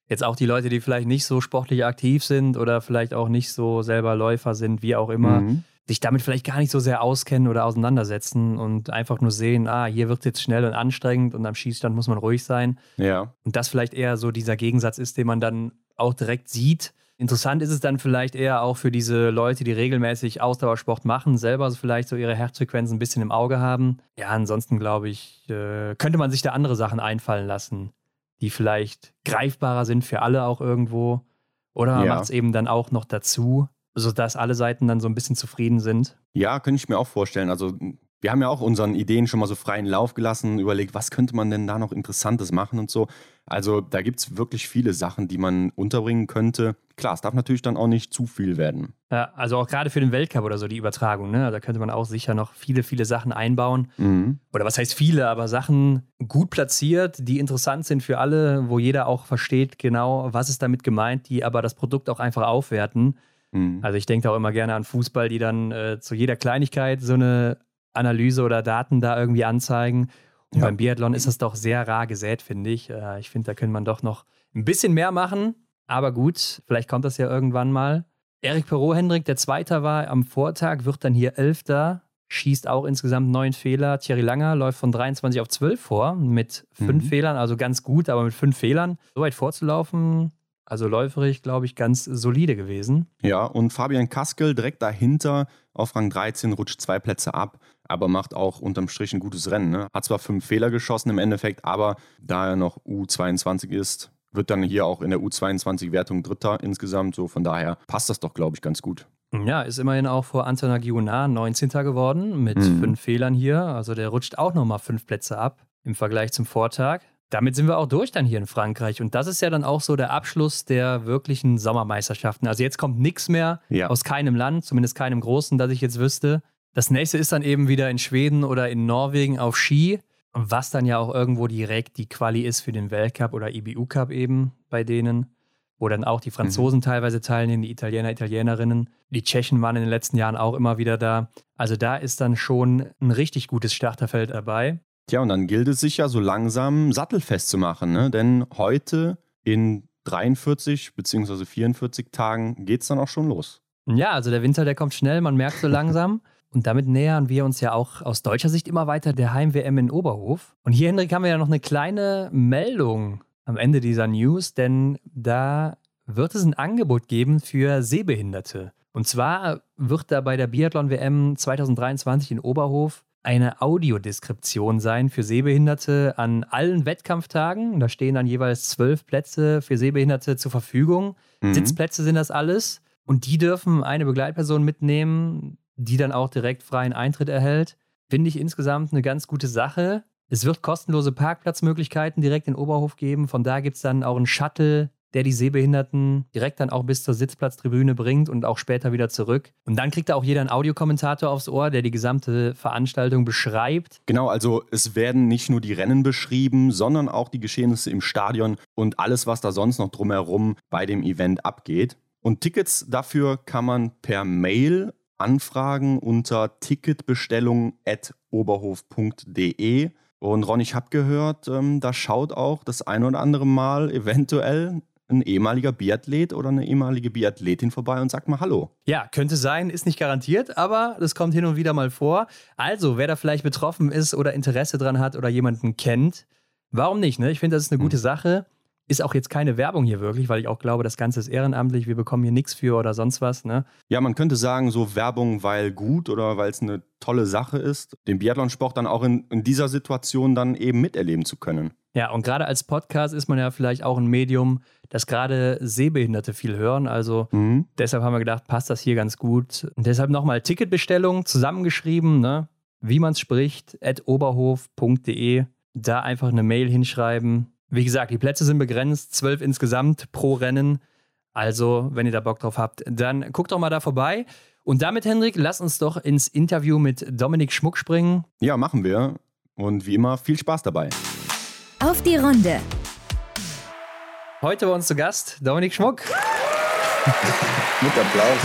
B: jetzt auch die Leute, die vielleicht nicht so sportlich aktiv sind oder vielleicht auch nicht so selber Läufer sind, wie auch immer, mhm sich damit vielleicht gar nicht so sehr auskennen oder auseinandersetzen und einfach nur sehen, ah, hier wird es jetzt schnell und anstrengend und am Schießstand muss man ruhig sein.
C: Ja.
B: Und das vielleicht eher so dieser Gegensatz ist, den man dann auch direkt sieht. Interessant ist es dann vielleicht eher auch für diese Leute, die regelmäßig Ausdauersport machen, selber vielleicht so ihre Herzfrequenz ein bisschen im Auge haben. Ja, ansonsten glaube ich, äh, könnte man sich da andere Sachen einfallen lassen, die vielleicht greifbarer sind für alle auch irgendwo. Oder man ja. macht es eben dann auch noch dazu, sodass alle Seiten dann so ein bisschen zufrieden sind.
C: Ja, könnte ich mir auch vorstellen. Also Wir haben ja auch unseren Ideen schon mal so freien Lauf gelassen, überlegt, was könnte man denn da noch Interessantes machen und so. Also da gibt es wirklich viele Sachen, die man unterbringen könnte. Klar, es darf natürlich dann auch nicht zu viel werden.
B: Ja, also auch gerade für den Weltcup oder so die Übertragung, ne? Da könnte man auch sicher noch viele, viele Sachen einbauen. Mhm. Oder was heißt viele, aber Sachen gut platziert, die interessant sind für alle, wo jeder auch versteht genau, was ist damit gemeint, die aber das Produkt auch einfach aufwerten. Mhm. Also ich denke auch immer gerne an Fußball, die dann äh, zu jeder Kleinigkeit so eine Analyse oder Daten da irgendwie anzeigen. Und ja. beim Biathlon ist das doch sehr rar gesät, finde ich. Äh, ich finde, da könnte man doch noch ein bisschen mehr machen. Aber gut, vielleicht kommt das ja irgendwann mal. Erik Perot Hendrik, der Zweiter war am Vortag, wird dann hier Elfter, schießt auch insgesamt neun Fehler. Thierry Langer läuft von 23 auf 12 vor mit fünf mhm. Fehlern, also ganz gut, aber mit fünf Fehlern. So weit vorzulaufen, also läuferig, glaube ich, ganz solide gewesen.
C: Ja, und Fabian Kaskel direkt dahinter auf Rang 13 rutscht zwei Plätze ab aber macht auch unterm Strich ein gutes Rennen. Ne? Hat zwar fünf Fehler geschossen im Endeffekt, aber da er noch U22 ist, wird dann hier auch in der U22-Wertung Dritter insgesamt. So von daher passt das doch, glaube ich, ganz gut.
B: Ja, ist immerhin auch vor Antona Giunar 19. geworden mit mhm. fünf Fehlern hier. Also der rutscht auch nochmal fünf Plätze ab im Vergleich zum Vortag. Damit sind wir auch durch dann hier in Frankreich. Und das ist ja dann auch so der Abschluss der wirklichen Sommermeisterschaften. Also jetzt kommt nichts mehr ja. aus keinem Land, zumindest keinem großen, das ich jetzt wüsste. Das nächste ist dann eben wieder in Schweden oder in Norwegen auf Ski, was dann ja auch irgendwo direkt die Quali ist für den Weltcup oder IBU Cup eben bei denen, wo dann auch die Franzosen mhm. teilweise teilnehmen, die Italiener, Italienerinnen. Die Tschechen waren in den letzten Jahren auch immer wieder da. Also da ist dann schon ein richtig gutes Starterfeld dabei.
C: Tja, und dann gilt es sich ja so langsam sattelfest zu machen, ne? denn heute in 43 bzw. 44 Tagen geht es dann auch schon los.
B: Ja, also der Winter, der kommt schnell, man merkt so langsam. Und damit nähern wir uns ja auch aus deutscher Sicht immer weiter der Heim-WM in Oberhof. Und hier, Hendrik, haben wir ja noch eine kleine Meldung am Ende dieser News, denn da wird es ein Angebot geben für Sehbehinderte. Und zwar wird da bei der Biathlon-WM 2023 in Oberhof eine Audiodeskription sein für Sehbehinderte an allen Wettkampftagen. Da stehen dann jeweils zwölf Plätze für Sehbehinderte zur Verfügung. Mhm. Sitzplätze sind das alles. Und die dürfen eine Begleitperson mitnehmen, die dann auch direkt freien Eintritt erhält. Finde ich insgesamt eine ganz gute Sache. Es wird kostenlose Parkplatzmöglichkeiten direkt in Oberhof geben. Von da gibt es dann auch einen Shuttle, der die Sehbehinderten direkt dann auch bis zur Sitzplatztribüne bringt und auch später wieder zurück. Und dann kriegt da auch jeder einen Audiokommentator aufs Ohr, der die gesamte Veranstaltung beschreibt.
C: Genau, also es werden nicht nur die Rennen beschrieben, sondern auch die Geschehnisse im Stadion und alles, was da sonst noch drumherum bei dem Event abgeht. Und Tickets dafür kann man per Mail anfragen unter ticketbestellung.oberhof.de. Und Ron, ich habe gehört, ähm, da schaut auch das ein oder andere Mal eventuell ein ehemaliger Biathlet oder eine ehemalige Biathletin vorbei und sagt mal Hallo.
B: Ja, könnte sein, ist nicht garantiert, aber das kommt hin und wieder mal vor. Also, wer da vielleicht betroffen ist oder Interesse dran hat oder jemanden kennt, warum nicht? Ne? Ich finde, das ist eine gute hm. Sache. Ist auch jetzt keine Werbung hier wirklich, weil ich auch glaube, das Ganze ist ehrenamtlich, wir bekommen hier nichts für oder sonst was. Ne?
C: Ja, man könnte sagen, so Werbung, weil gut oder weil es eine tolle Sache ist, den Biathlonsport dann auch in, in dieser Situation dann eben miterleben zu können.
B: Ja, und gerade als Podcast ist man ja vielleicht auch ein Medium, das gerade Sehbehinderte viel hören. Also mhm. deshalb haben wir gedacht, passt das hier ganz gut. Und deshalb nochmal Ticketbestellung zusammengeschrieben, ne? wie man es spricht, at oberhof.de. Da einfach eine Mail hinschreiben wie gesagt, die Plätze sind begrenzt, zwölf insgesamt pro Rennen. Also, wenn ihr da Bock drauf habt, dann guckt doch mal da vorbei. Und damit, Hendrik, lass uns doch ins Interview mit Dominik Schmuck springen.
C: Ja, machen wir. Und wie immer, viel Spaß dabei.
A: Auf die Runde.
B: Heute bei uns zu Gast Dominik Schmuck.
D: mit Applaus.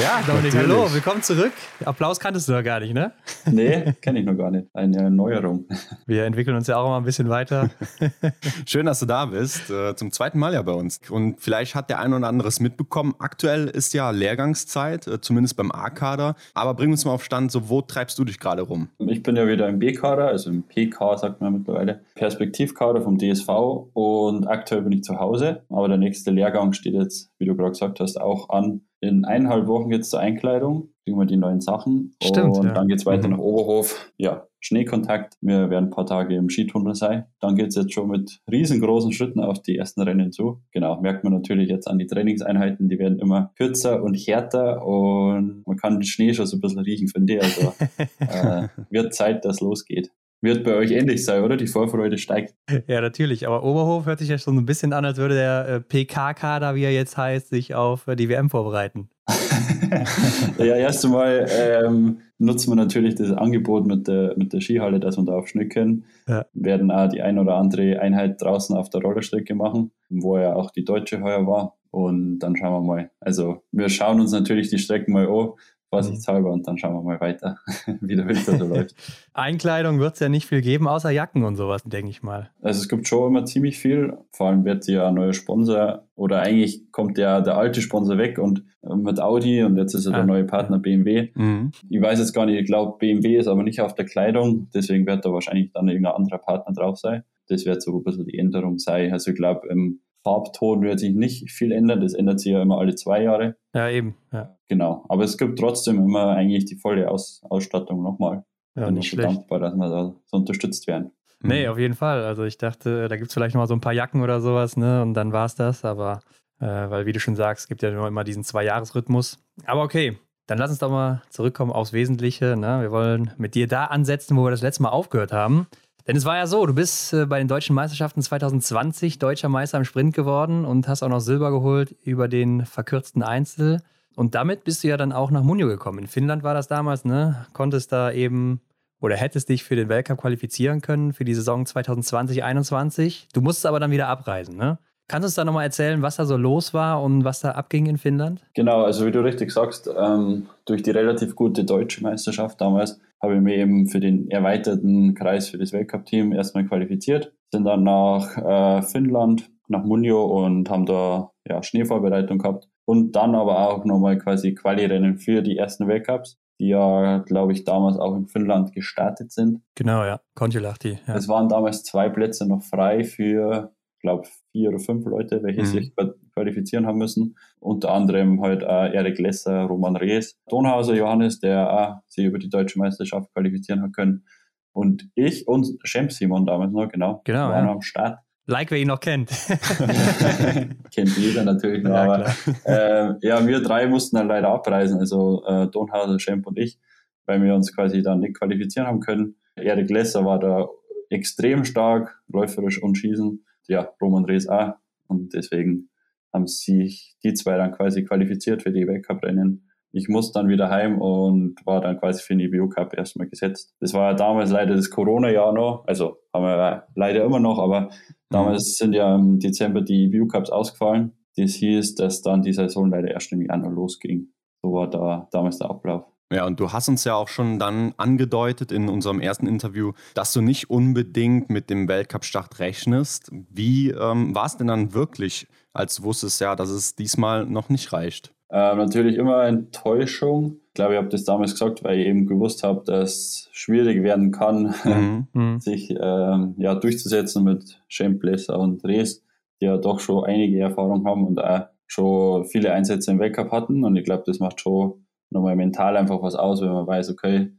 B: Ja, Dominik, hallo, willkommen zurück. Applaus kanntest du ja gar nicht, ne?
D: Nee, kenne ich noch gar nicht. Eine Erneuerung.
B: Wir entwickeln uns ja auch immer ein bisschen weiter.
C: Schön, dass du da bist. Äh, zum zweiten Mal ja bei uns. Und vielleicht hat der ein oder andere es mitbekommen. Aktuell ist ja Lehrgangszeit, äh, zumindest beim A-Kader. Aber bring uns mal auf Stand, so wo treibst du dich gerade rum?
D: Ich bin ja wieder im B-Kader, also im PK sagt man mittlerweile. Perspektivkader vom DSV und aktuell bin ich zu Hause. Aber der nächste Lehrgang steht jetzt, wie du gerade gesagt hast, auch an in eineinhalb Wochen jetzt zur Einkleidung. kriegen wir die neuen Sachen.
B: Stimmt,
D: und
B: ja.
D: dann geht es weiter
C: Mhm.
D: nach Oberhof. Ja, Schneekontakt. Wir werden ein paar Tage im Skitunnel sein. Dann geht es jetzt schon mit riesengroßen Schritten auf die ersten Rennen zu. Genau, merkt man natürlich jetzt an die Trainingseinheiten. Die werden immer kürzer und härter und man kann den Schnee schon so ein bisschen riechen, finde ich. Also äh, wird Zeit, dass losgeht. Wird bei euch ähnlich sein, oder? Die Vorfreude steigt.
B: Ja, natürlich. Aber Oberhof hört sich ja schon ein bisschen an, als würde der äh, PK-Kader, wie er jetzt heißt, sich auf äh, die WM vorbereiten.
D: ja, erst einmal ähm, nutzen wir natürlich das Angebot mit der, mit der Skihalle, dass wir da auf Schnee können.
B: Ja.
D: Werden auch die ein oder andere Einheit draußen auf der Rollerstrecke machen, wo ja auch die Deutsche heuer war. Und dann schauen wir mal. Also wir schauen uns natürlich die Strecken mal an, vorsichtshalber, und dann schauen wir mal weiter, wie der Winter so läuft.
B: Einkleidung wird es ja nicht viel geben, außer Jacken und sowas, denke ich mal.
D: Also es gibt schon immer ziemlich viel. Vor allem wird ja ein neuer Sponsor oder eigentlich kommt ja der alte Sponsor weg und äh, mit Audi und jetzt ist ja der
B: Ah,
D: neue Partner BMW.
C: Mhm.
D: Ich weiß jetzt gar nicht, ich glaube BMW ist aber nicht auf der Kleidung, deswegen wird da wahrscheinlich dann irgendein anderer Partner drauf sein. Das wird so ein bisschen die Änderung sein. Also ich glaube, im Farbton wird sich nicht viel ändern, das ändert sich ja immer alle zwei Jahre.
B: Ja, eben. Ja,
D: Genau. Aber es gibt trotzdem immer eigentlich die volle Aus Ausstattung nochmal.
B: ja
D: Bin
B: nicht schlecht.
D: dankbar, dass wir da so unterstützt werden.
B: Nee, auf jeden Fall. Also ich dachte, da gibt es vielleicht noch mal so ein paar Jacken oder sowas, ne? Und dann war es das. Aber äh, weil, wie du schon sagst, es gibt ja nur immer diesen Zwei-Jahres-Rhythmus. Aber okay, dann lass uns doch mal zurückkommen aufs Wesentliche. Ne? Wir wollen mit dir da ansetzen, wo wir das letzte Mal aufgehört haben. Denn es war ja so, du bist äh, bei den deutschen Meisterschaften 2020 deutscher Meister im Sprint geworden und hast auch noch Silber geholt über den verkürzten Einzel. Und damit bist du ja dann auch nach Munio gekommen. In Finnland war das damals, ne? Konntest da eben oder hättest dich für den Weltcup qualifizieren können für die Saison 2020-21. Du musstest aber dann wieder abreisen, ne? Kannst du uns da nochmal erzählen, was da so los war und was da abging in Finnland?
D: Genau, also wie du richtig sagst, ähm, durch die relativ gute deutsche Meisterschaft damals habe ich mich eben für den erweiterten Kreis für das Weltcup-Team erstmal qualifiziert. Sind dann nach äh, Finnland, nach Munio und haben da ja, Schneevorbereitung gehabt. Und dann aber auch nochmal quasi Quali-Rennen für die ersten Weltcups, die ja, glaube ich, damals auch in Finnland gestartet sind.
B: Genau, ja. Kontiolahti. Ja.
D: Es waren damals zwei Plätze noch frei für, ich glaube, vier oder fünf Leute, welche
C: Mhm.
D: sich qualifizieren haben müssen. Unter anderem halt äh, Erik Lesser, Roman Rees, Donhauser Johannes, der auch sich über die deutsche Meisterschaft qualifizieren hat können. Und ich und Schem Simon damals noch, genau,
B: Genau,
D: waren
B: ja.
D: am Start.
B: Like, wer ihn noch kennt.
D: Kennt jeder natürlich noch,
B: Ja,
D: aber äh, ja, wir drei mussten dann leider abreisen, also äh, Donhauser, Schemp und ich, weil wir uns quasi dann nicht qualifizieren haben können. Erik Lesser war da extrem stark, läuferisch und schießen. Ja, Roman Rees auch. Und deswegen haben sich die zwei dann quasi qualifiziert für die Weltcup-Rennen. Ich musste dann wieder heim und war dann quasi für den IBU Cup erstmal gesetzt. Das war ja damals leider das Corona-Jahr noch, also haben wir leider immer noch, aber damals sind ja im Dezember die IBU Cups ausgefallen. Das hieß, dass dann die Saison leider erst im Januar losging. So war da damals der Ablauf.
C: Ja, und du hast uns ja auch schon dann angedeutet in unserem ersten Interview, dass du nicht unbedingt mit dem Weltcup-Start rechnest. Wie ähm, war es denn dann wirklich, als du wusstest ja, dass es diesmal noch nicht reicht?
D: Ähm, natürlich immer Enttäuschung. Ich glaube, ich habe das damals gesagt, weil ich eben gewusst habe, dass es schwierig werden kann,
C: Mhm.
B: Mhm.
D: sich ähm, ja, durchzusetzen mit Shane Blesser und Rees, die ja doch schon einige Erfahrung haben und auch schon viele Einsätze im Weltcup hatten. Und ich glaube, das macht schon nochmal mental einfach was aus, wenn man weiß, okay,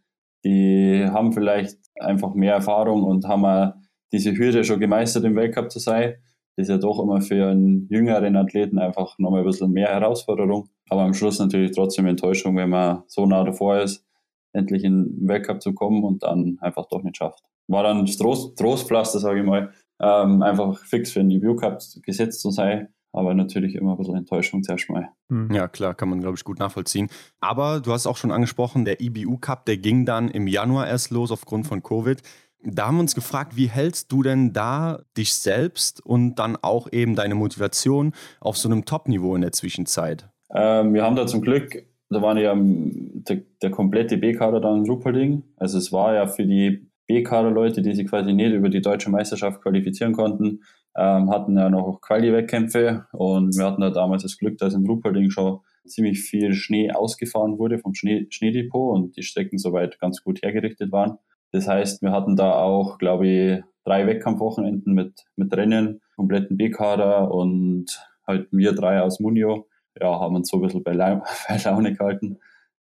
D: die haben vielleicht einfach mehr Erfahrung und haben auch diese Hürde schon gemeistert im Weltcup zu sein. Das ist ja doch immer für einen jüngeren Athleten einfach nochmal ein bisschen mehr Herausforderung. Aber am Schluss natürlich trotzdem Enttäuschung, wenn man so nah davor ist, endlich in den Weltcup zu kommen und dann einfach doch nicht schafft. War dann Trost, Trostpflaster, sage ich mal, ähm, einfach fix für den Debut Cup gesetzt zu sein. Aber natürlich immer ein bisschen Enttäuschung zuerst mal.
B: Mhm.
C: Ja, klar, kann man, glaube ich, gut nachvollziehen. Aber du hast auch schon angesprochen, der IBU Cup, der ging dann im Januar erst los aufgrund von Covid. Da haben wir uns gefragt, wie hältst du denn da dich selbst und dann auch eben deine Motivation auf so einem Top-Niveau in der Zwischenzeit?
D: Ähm, wir haben da zum Glück, da waren ja der, der komplette B-Kader dann in Ruppolding. Also es war ja für die B-Kader-Leute, die sich quasi nicht über die deutsche Meisterschaft qualifizieren konnten, ähm, hatten ja noch Quali-Wettkämpfe und wir hatten ja damals das Glück, dass in Ruppolding schon ziemlich viel Schnee ausgefahren wurde vom Schnee, Schneedepot und die Strecken soweit ganz gut hergerichtet waren. Das heißt, wir hatten da auch, glaube ich, drei Wettkampfwochenenden mit, mit Rennen, kompletten B-Kader und halt wir drei aus Munio, ja, haben uns so ein bisschen bei, Lau bei Laune gehalten.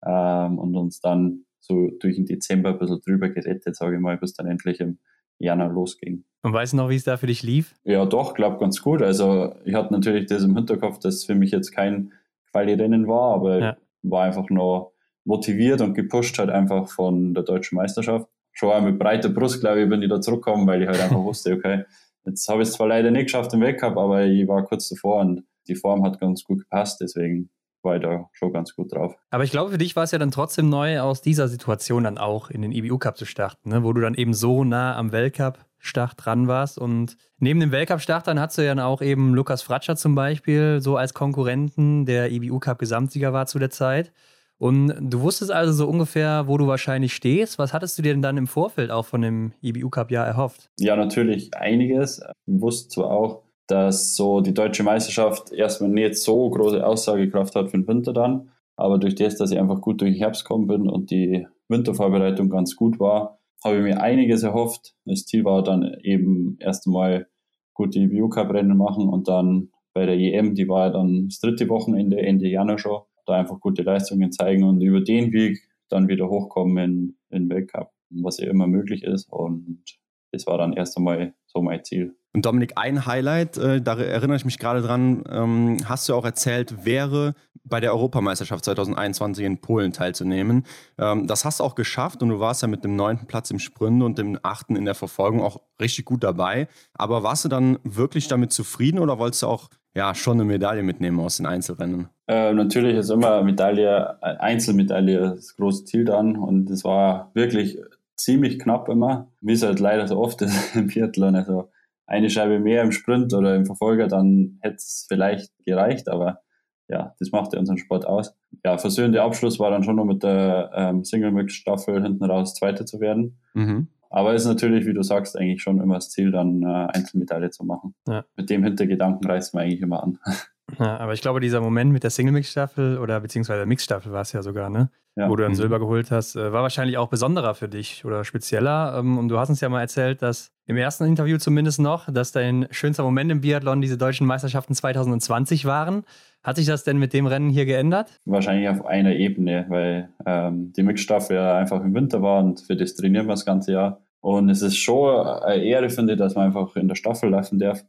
D: ähm, und uns dann so durch den Dezember ein bisschen drüber gerettet, sage ich mal, bis dann endlich im Januar losging.
B: Und weißt du noch, wie es da für dich lief?
D: Ja, doch, glaube ganz gut. Also ich hatte natürlich das im Hinterkopf, dass für mich jetzt kein Quali-Rennen war, aber ja. war einfach nur motiviert und gepusht halt einfach von der deutschen Meisterschaft. Schon auch mit breiter Brust, glaube ich, bin ich da zurückgekommen, weil ich halt einfach wusste, okay, jetzt habe ich es zwar leider nicht geschafft im Weltcup, aber ich war kurz davor und die Form hat ganz gut gepasst, deswegen war ich da schon ganz gut drauf.
B: Aber ich glaube, für dich war es ja dann trotzdem neu, aus dieser Situation dann auch in den IBU Cup zu starten, ne? wo du dann eben so nah am Weltcup Start dran warst. Und neben dem Weltcup-Start dann hast du ja dann auch eben Lukas Fratscher zum Beispiel so als Konkurrenten, der IBU Cup Gesamtsieger war zu der Zeit. Und du wusstest also so ungefähr, wo du wahrscheinlich stehst. Was hattest du dir denn dann im Vorfeld auch von dem IBU Cup Jahr erhofft?
D: Ja, natürlich einiges. Ich wusste zwar auch, dass so die deutsche Meisterschaft erstmal nicht so große Aussagekraft hat für den Winter dann. Aber durch das, dass ich einfach gut durch den Herbst gekommen bin und die Wintervorbereitung ganz gut war, habe ich mir einiges erhofft. Das Ziel war dann eben erst einmal gut die BU Cup Rennen machen und dann bei der EM, die war ja dann das dritte Wochenende, Ende Januar schon, da einfach gute Leistungen zeigen und über den Weg dann wieder hochkommen in, in Weltcup, was ja immer möglich ist. Und das war dann erst einmal so mein Ziel.
C: Und Dominik, ein Highlight, äh, da erinnere ich mich gerade dran, ähm, hast du auch erzählt, wäre bei der Europameisterschaft 2021 in Polen teilzunehmen. Ähm, das hast du auch geschafft und du warst ja mit dem neunten Platz im Sprint und dem achten in der Verfolgung auch richtig gut dabei. Aber warst du dann wirklich damit zufrieden oder wolltest du auch ja, schon eine Medaille mitnehmen aus den Einzelrennen?
D: Äh, natürlich ist immer Medaille, äh, Einzelmedaille das große Ziel dann und es war wirklich ziemlich knapp immer, wie es halt leider so oft ist im Biathlon. Also eine Scheibe mehr im Sprint oder im Verfolger, dann hätte es vielleicht gereicht, aber ja, das macht ja unseren Sport aus. Ja, versöhnender Abschluss war dann schon noch mit der ähm, Single-Mix-Staffel hinten raus Zweiter zu werden. Mhm. Aber ist natürlich, wie du sagst, eigentlich schon immer das Ziel, dann äh, Einzelmedaille zu machen. Ja. Mit dem Hintergedanken reißt man eigentlich immer an.
B: Ja, aber ich glaube, dieser Moment mit der Single-Mix-Staffel oder beziehungsweise Mix-Staffel war es ja sogar, ne? Ja. Wo du dann mhm. Silber geholt hast, äh, war wahrscheinlich auch besonderer für dich oder spezieller. Ähm, und du hast uns ja mal erzählt, dass im ersten Interview zumindest noch, dass dein schönster Moment im Biathlon diese deutschen Meisterschaften 2020 waren. Hat sich das denn mit dem Rennen hier geändert?
D: Wahrscheinlich auf einer Ebene, weil ähm, die Mix-Staffel ja einfach im Winter war und für das trainieren wir das ganze Jahr. Und es ist schon eine Ehre, finde ich, dass man einfach in der Staffel laufen darf.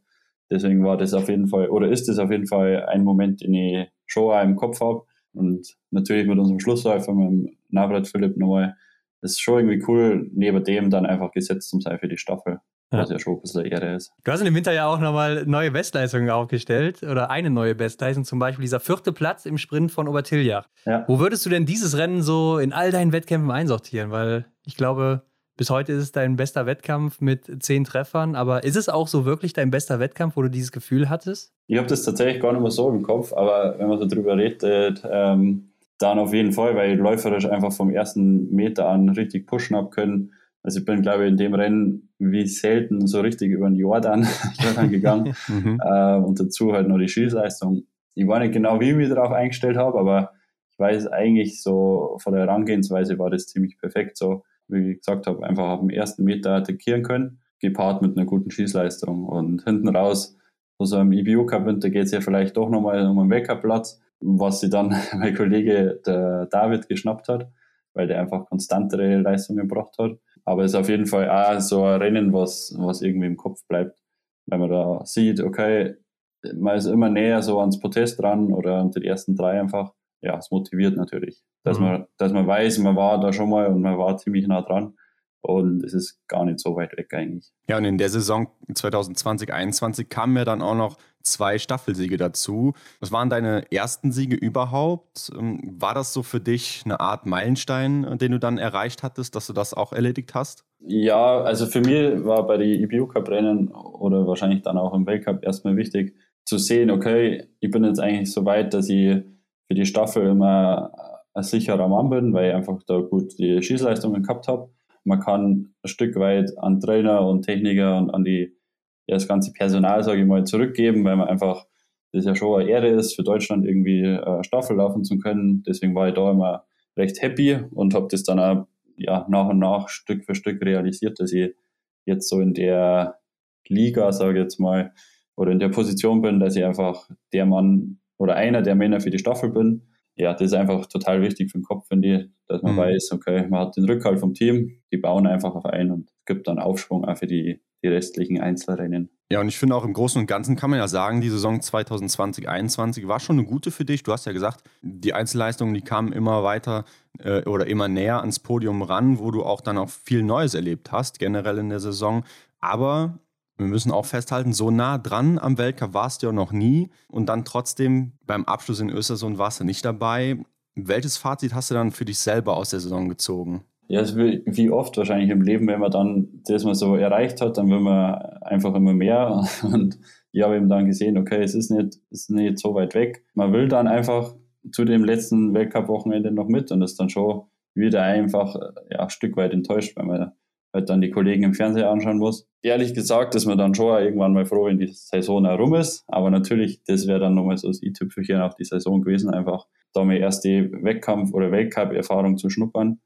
D: Deswegen war das auf jeden Fall, oder ist das auf jeden Fall ein Moment, den ich schon auch im Kopf habe. Und natürlich mit unserem Schlussläufer, mit dem Navrat Philipp nochmal, das ist schon irgendwie cool, neben dem dann einfach gesetzt zum sein für die Staffel. Ja. Was ja schon ein bisschen Ehre ist.
B: Du hast in dem Winter ja auch nochmal neue Bestleistungen aufgestellt oder eine neue Bestleistung, zum Beispiel dieser vierte Platz im Sprint von Obertiljach. Ja. Wo würdest du denn dieses Rennen so in all deinen Wettkämpfen einsortieren? Weil ich glaube, bis heute ist es dein bester Wettkampf mit zehn Treffern, aber ist es auch so wirklich dein bester Wettkampf, wo du dieses Gefühl hattest?
D: Ich habe das tatsächlich gar nicht mehr so im Kopf, aber wenn man so drüber redet, ähm, dann auf jeden Fall, weil ich läuferisch einfach vom ersten Meter an richtig pushen habe können. Also ich bin, glaube ich, in dem Rennen wie selten so richtig über den Jordan, gegangen mhm. äh, und dazu halt noch die Schießleistung. Ich war nicht genau, wie ich mich darauf eingestellt habe, aber ich weiß eigentlich so von der Herangehensweise war das ziemlich perfekt so wie ich gesagt habe, einfach auf dem ersten Meter attackieren können, gepaart mit einer guten Schießleistung. Und hinten raus, so also im IBU Cup Winter geht es ja vielleicht doch nochmal um einen Weltcup-Platz, was sie dann mein Kollege der David geschnappt hat, weil der einfach konstantere Leistungen gebracht hat. Aber es ist auf jeden Fall auch so ein Rennen, was, was irgendwie im Kopf bleibt. Wenn man da sieht, okay, man ist immer näher so ans Protest dran oder an die ersten drei einfach ja, es motiviert natürlich, dass, mhm. man, dass man weiß, man war da schon mal und man war ziemlich nah dran. Und es ist gar nicht so weit weg eigentlich.
C: Ja, und in der Saison 2020, 2021 kamen ja dann auch noch zwei Staffelsiege dazu. Was waren deine ersten Siege überhaupt? Ähm, war das so für dich eine Art Meilenstein, den du dann erreicht hattest, dass du das auch erledigt hast?
D: Ja, also für mich war bei den EBU Cup Rennen oder wahrscheinlich dann auch im Weltcup erstmal wichtig zu sehen, okay, ich bin jetzt eigentlich so weit, dass ich für die Staffel immer ein sicherer Mann bin, weil ich einfach da gut die Schießleistungen gehabt habe. Man kann ein Stück weit an Trainer und Techniker und an die, ja, das ganze Personal, sage ich mal, zurückgeben, weil man einfach, das ja schon eine Ehre ist, für Deutschland irgendwie eine Staffel laufen zu können. Deswegen war ich da immer recht happy und habe das dann auch ja, nach und nach Stück für Stück realisiert, dass ich jetzt so in der Liga, sage ich jetzt mal, oder in der Position bin, dass ich einfach der Mann oder einer der Männer für die Staffel bin. ja, das ist einfach total wichtig für den Kopf, finde ich, dass man mhm. weiß, okay, man hat den Rückhalt vom Team, die bauen einfach auf ein und es gibt dann Aufschwung auch für die, die restlichen Einzelrennen.
C: Ja, und ich finde auch im Großen und Ganzen kann man ja sagen, die Saison 2020-21 war schon eine gute für dich. Du hast ja gesagt, die Einzelleistungen, die kamen immer weiter äh, oder immer näher ans Podium ran, wo du auch dann auch viel Neues erlebt hast, generell in der Saison. Aber wir müssen auch festhalten, so nah dran am Weltcup warst du ja noch nie und dann trotzdem beim Abschluss in Östersund warst du nicht dabei. Welches Fazit hast du dann für dich selber aus der Saison gezogen?
D: Ja, wie oft wahrscheinlich im Leben, wenn man dann das mal so erreicht hat, dann will man einfach immer mehr. Und ich habe eben dann gesehen, okay, es ist nicht, ist nicht so weit weg. Man will dann einfach zu dem letzten Weltcup-Wochenende noch mit und ist dann schon wieder einfach ja, ein Stück weit enttäuscht, weil man halt dann die Kollegen im Fernseher anschauen muss. Ehrlich gesagt ist man dann schon irgendwann mal froh, wenn die Saison herum ist. Aber natürlich, das wäre dann nochmal so das i-Tüpfelchen auf die Saison gewesen, einfach da mal erst die Wettkampf- oder Weltcup-Erfahrung zu schnuppern,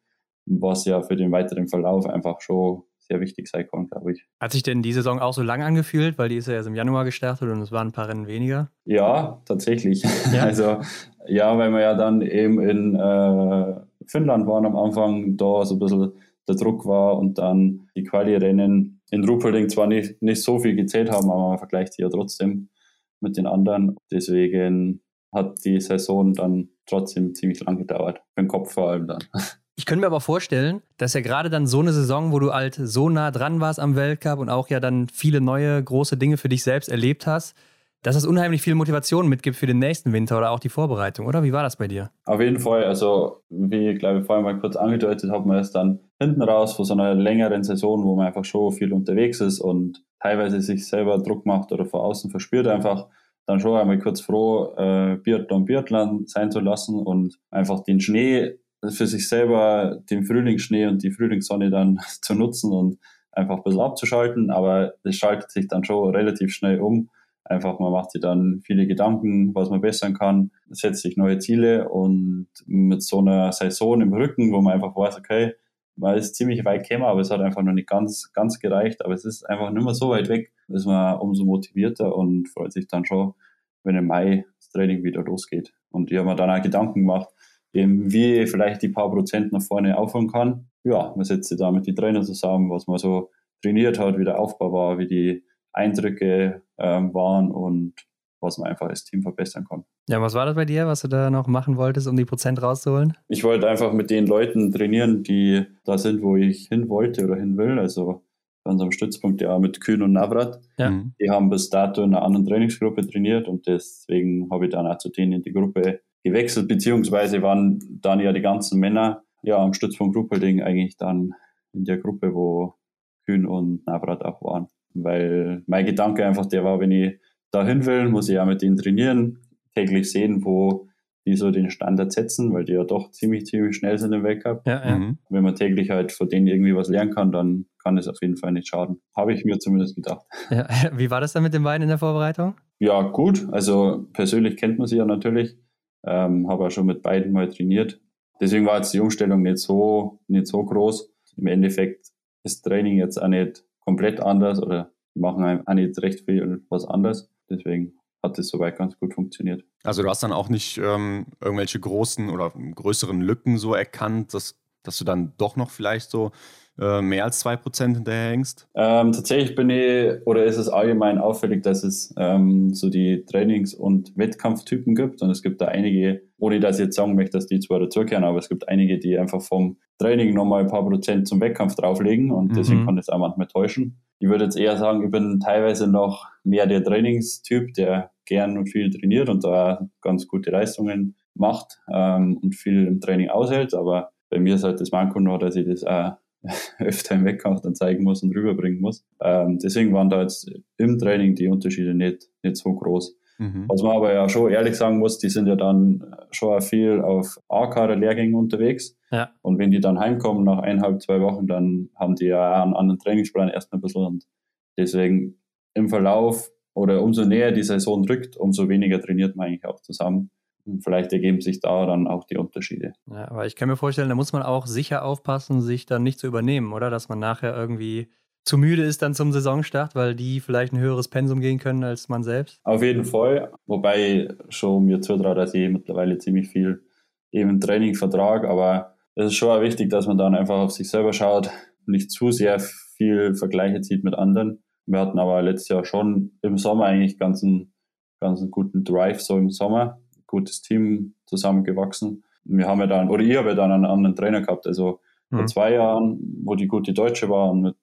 D: was ja für den weiteren Verlauf einfach schon sehr wichtig sein kann, glaube ich.
B: Hat sich denn die Saison auch so lang angefühlt, weil die ist ja erst im Januar gestartet und es waren ein paar Rennen weniger?
D: Ja, tatsächlich. Ja? Also ja, weil wir ja dann eben in äh, Finnland waren am Anfang, da so ein bisschen der Druck war und dann die Quali-Rennen in Ruppolding zwar nicht, nicht so viel gezählt haben, aber man vergleicht sie ja trotzdem mit den anderen. Deswegen hat die Saison dann trotzdem ziemlich lang gedauert. Für den Kopf vor allem dann.
B: Ich könnte mir aber vorstellen, dass ja gerade dann so eine Saison, wo du halt so nah dran warst am Weltcup und auch ja dann viele neue große Dinge für dich selbst erlebt hast, dass das unheimlich viel Motivation mitgibt für den nächsten Winter oder auch die Vorbereitung, oder? Wie war das bei dir?
D: Auf jeden Fall. Also, wie ich glaube ich vorhin mal kurz angedeutet habe, man ist dann hinten raus vor so einer längeren Saison, wo man einfach schon viel unterwegs ist und teilweise sich selber Druck macht oder vor außen verspürt einfach, dann schon einmal kurz froh, äh, Biathlon Biathlon sein zu lassen und einfach den Schnee für sich selber, den Frühlingsschnee und die Frühlingssonne dann zu nutzen und einfach ein bisschen abzuschalten. Aber es schaltet sich dann schon relativ schnell um Einfach, man macht sich dann viele Gedanken, was man bessern kann, setzt sich neue Ziele und mit so einer Saison im Rücken, wo man einfach weiß, okay, man ist ziemlich weit gekommen, aber es hat einfach noch nicht ganz, ganz gereicht, aber es ist einfach nicht mehr so weit weg, ist man umso motivierter und freut sich dann schon, wenn im Mai das Training wieder losgeht. Und ich habe mir dann auch Gedanken gemacht, eben wie vielleicht die paar Prozent nach vorne aufholen kann. Ja, man setzt sich da mit den Trainern zusammen, was man so trainiert hat, wie der Aufbau war, wie die Eindrücke ähm, waren und was man einfach als Team verbessern kann.
B: Ja, was war das bei dir, was du da noch machen wolltest, um die Prozent rauszuholen?
D: Ich wollte einfach mit den Leuten trainieren, die da sind, wo ich hin wollte oder hin will. Also bei unserem Stützpunkt ja mit Kühn und Navrat. Ja. Mhm. Die haben bis dato in einer anderen Trainingsgruppe trainiert und deswegen habe ich dann auch zu denen in die Gruppe gewechselt, beziehungsweise waren dann ja die ganzen Männer ja am Stützpunkt Ruppelding eigentlich dann in der Gruppe, wo Kühn und Navrat auch waren weil mein Gedanke einfach der war, wenn ich da hin will, muss ich ja mit denen trainieren, täglich sehen, wo die so den Standard setzen, weil die ja doch ziemlich, ziemlich schnell sind im Weltcup. Ja, ja. Mhm. Wenn man täglich halt von denen irgendwie was lernen kann, dann kann es auf jeden Fall nicht schaden. Habe ich mir zumindest gedacht.
B: Ja, wie war das dann mit den beiden in der Vorbereitung?
D: Ja, gut. Also persönlich kennt man sie ja natürlich. Ähm, habe auch schon mit beiden mal trainiert. Deswegen war jetzt die Umstellung nicht so, nicht so groß. Im Endeffekt ist Training jetzt auch nicht komplett anders oder machen auch nicht recht viel was anderes. Deswegen hat das soweit ganz gut funktioniert.
C: Also du hast dann auch nicht ähm, irgendwelche großen oder größeren Lücken so erkannt, dass, dass du dann doch noch vielleicht so äh, mehr als 2% hinterherhängst?
D: Ähm, tatsächlich bin ich, oder ist es allgemein auffällig, dass es ähm, so die Trainings- und Wettkampftypen gibt. Und es gibt da einige, ohne dass ich jetzt sagen möchte, dass die zwar dazugehören, aber es gibt einige, die einfach vom Training nochmal ein paar Prozent zum Wettkampf drauflegen und mhm. deswegen kann das auch manchmal täuschen. Ich würde jetzt eher sagen, ich bin teilweise noch mehr der Trainingstyp, der gern und viel trainiert und da ganz gute Leistungen macht ähm, und viel im Training aushält. Aber bei mir ist halt das Manko noch, dass ich das auch öfter im Wettkampf dann zeigen muss und rüberbringen muss. Ähm, deswegen waren da jetzt im Training die Unterschiede nicht, nicht so groß. Mhm. Was man aber ja schon ehrlich sagen muss, die sind ja dann schon viel auf A-Kader-Lehrgängen unterwegs. Ja. Und wenn die dann heimkommen nach eineinhalb, zwei Wochen, dann haben die ja einen anderen Trainingsplan erst ein bisschen. Und deswegen im Verlauf oder umso näher die Saison rückt, umso weniger trainiert man eigentlich auch zusammen vielleicht ergeben sich da dann auch die Unterschiede.
B: Ja, aber ich kann mir vorstellen, da muss man auch sicher aufpassen, sich dann nicht zu übernehmen, oder? Dass man nachher irgendwie zu müde ist dann zum Saisonstart, weil die vielleicht ein höheres Pensum gehen können als man selbst?
D: Auf jeden Fall, wobei schon mir zutraut, dass ich mittlerweile ziemlich viel eben Trainingvertrag, aber es ist schon auch wichtig, dass man dann einfach auf sich selber schaut, nicht zu sehr viel Vergleiche zieht mit anderen. Wir hatten aber letztes Jahr schon im Sommer eigentlich ganz einen, ganz einen guten Drive, so im Sommer, gutes Team zusammengewachsen. Wir haben ja dann, oder ich habe ja dann einen anderen Trainer gehabt, also mhm. vor zwei Jahren, wo die gute Deutsche war und mit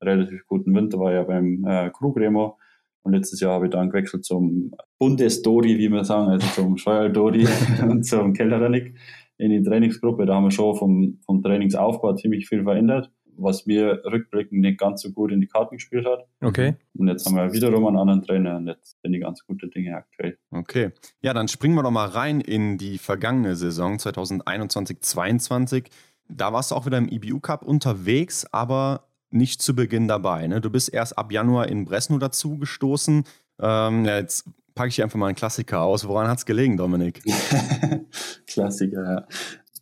D: relativ guten Winter war ja beim äh, Krugremo. Und letztes Jahr habe ich dann gewechselt zum Bundesdori, wie wir sagen, also zum Steuerdori und zum Kellernick in die Trainingsgruppe. Da haben wir schon vom, vom Trainingsaufbau ziemlich viel verändert, was mir rückblickend nicht ganz so gut in die Karten gespielt hat.
B: Okay.
D: Und jetzt haben wir wiederum einen anderen Trainer und jetzt sind die ganz gute Dinge aktuell.
C: Okay. Ja, dann springen wir doch mal rein in die vergangene Saison 2021-22. Da warst du auch wieder im IBU Cup unterwegs, aber nicht zu Beginn dabei. Ne? Du bist erst ab Januar in Bresno dazu gestoßen. Ähm, ja, jetzt packe ich einfach mal einen Klassiker aus. Woran hat es gelegen, Dominik?
D: Klassiker, ja.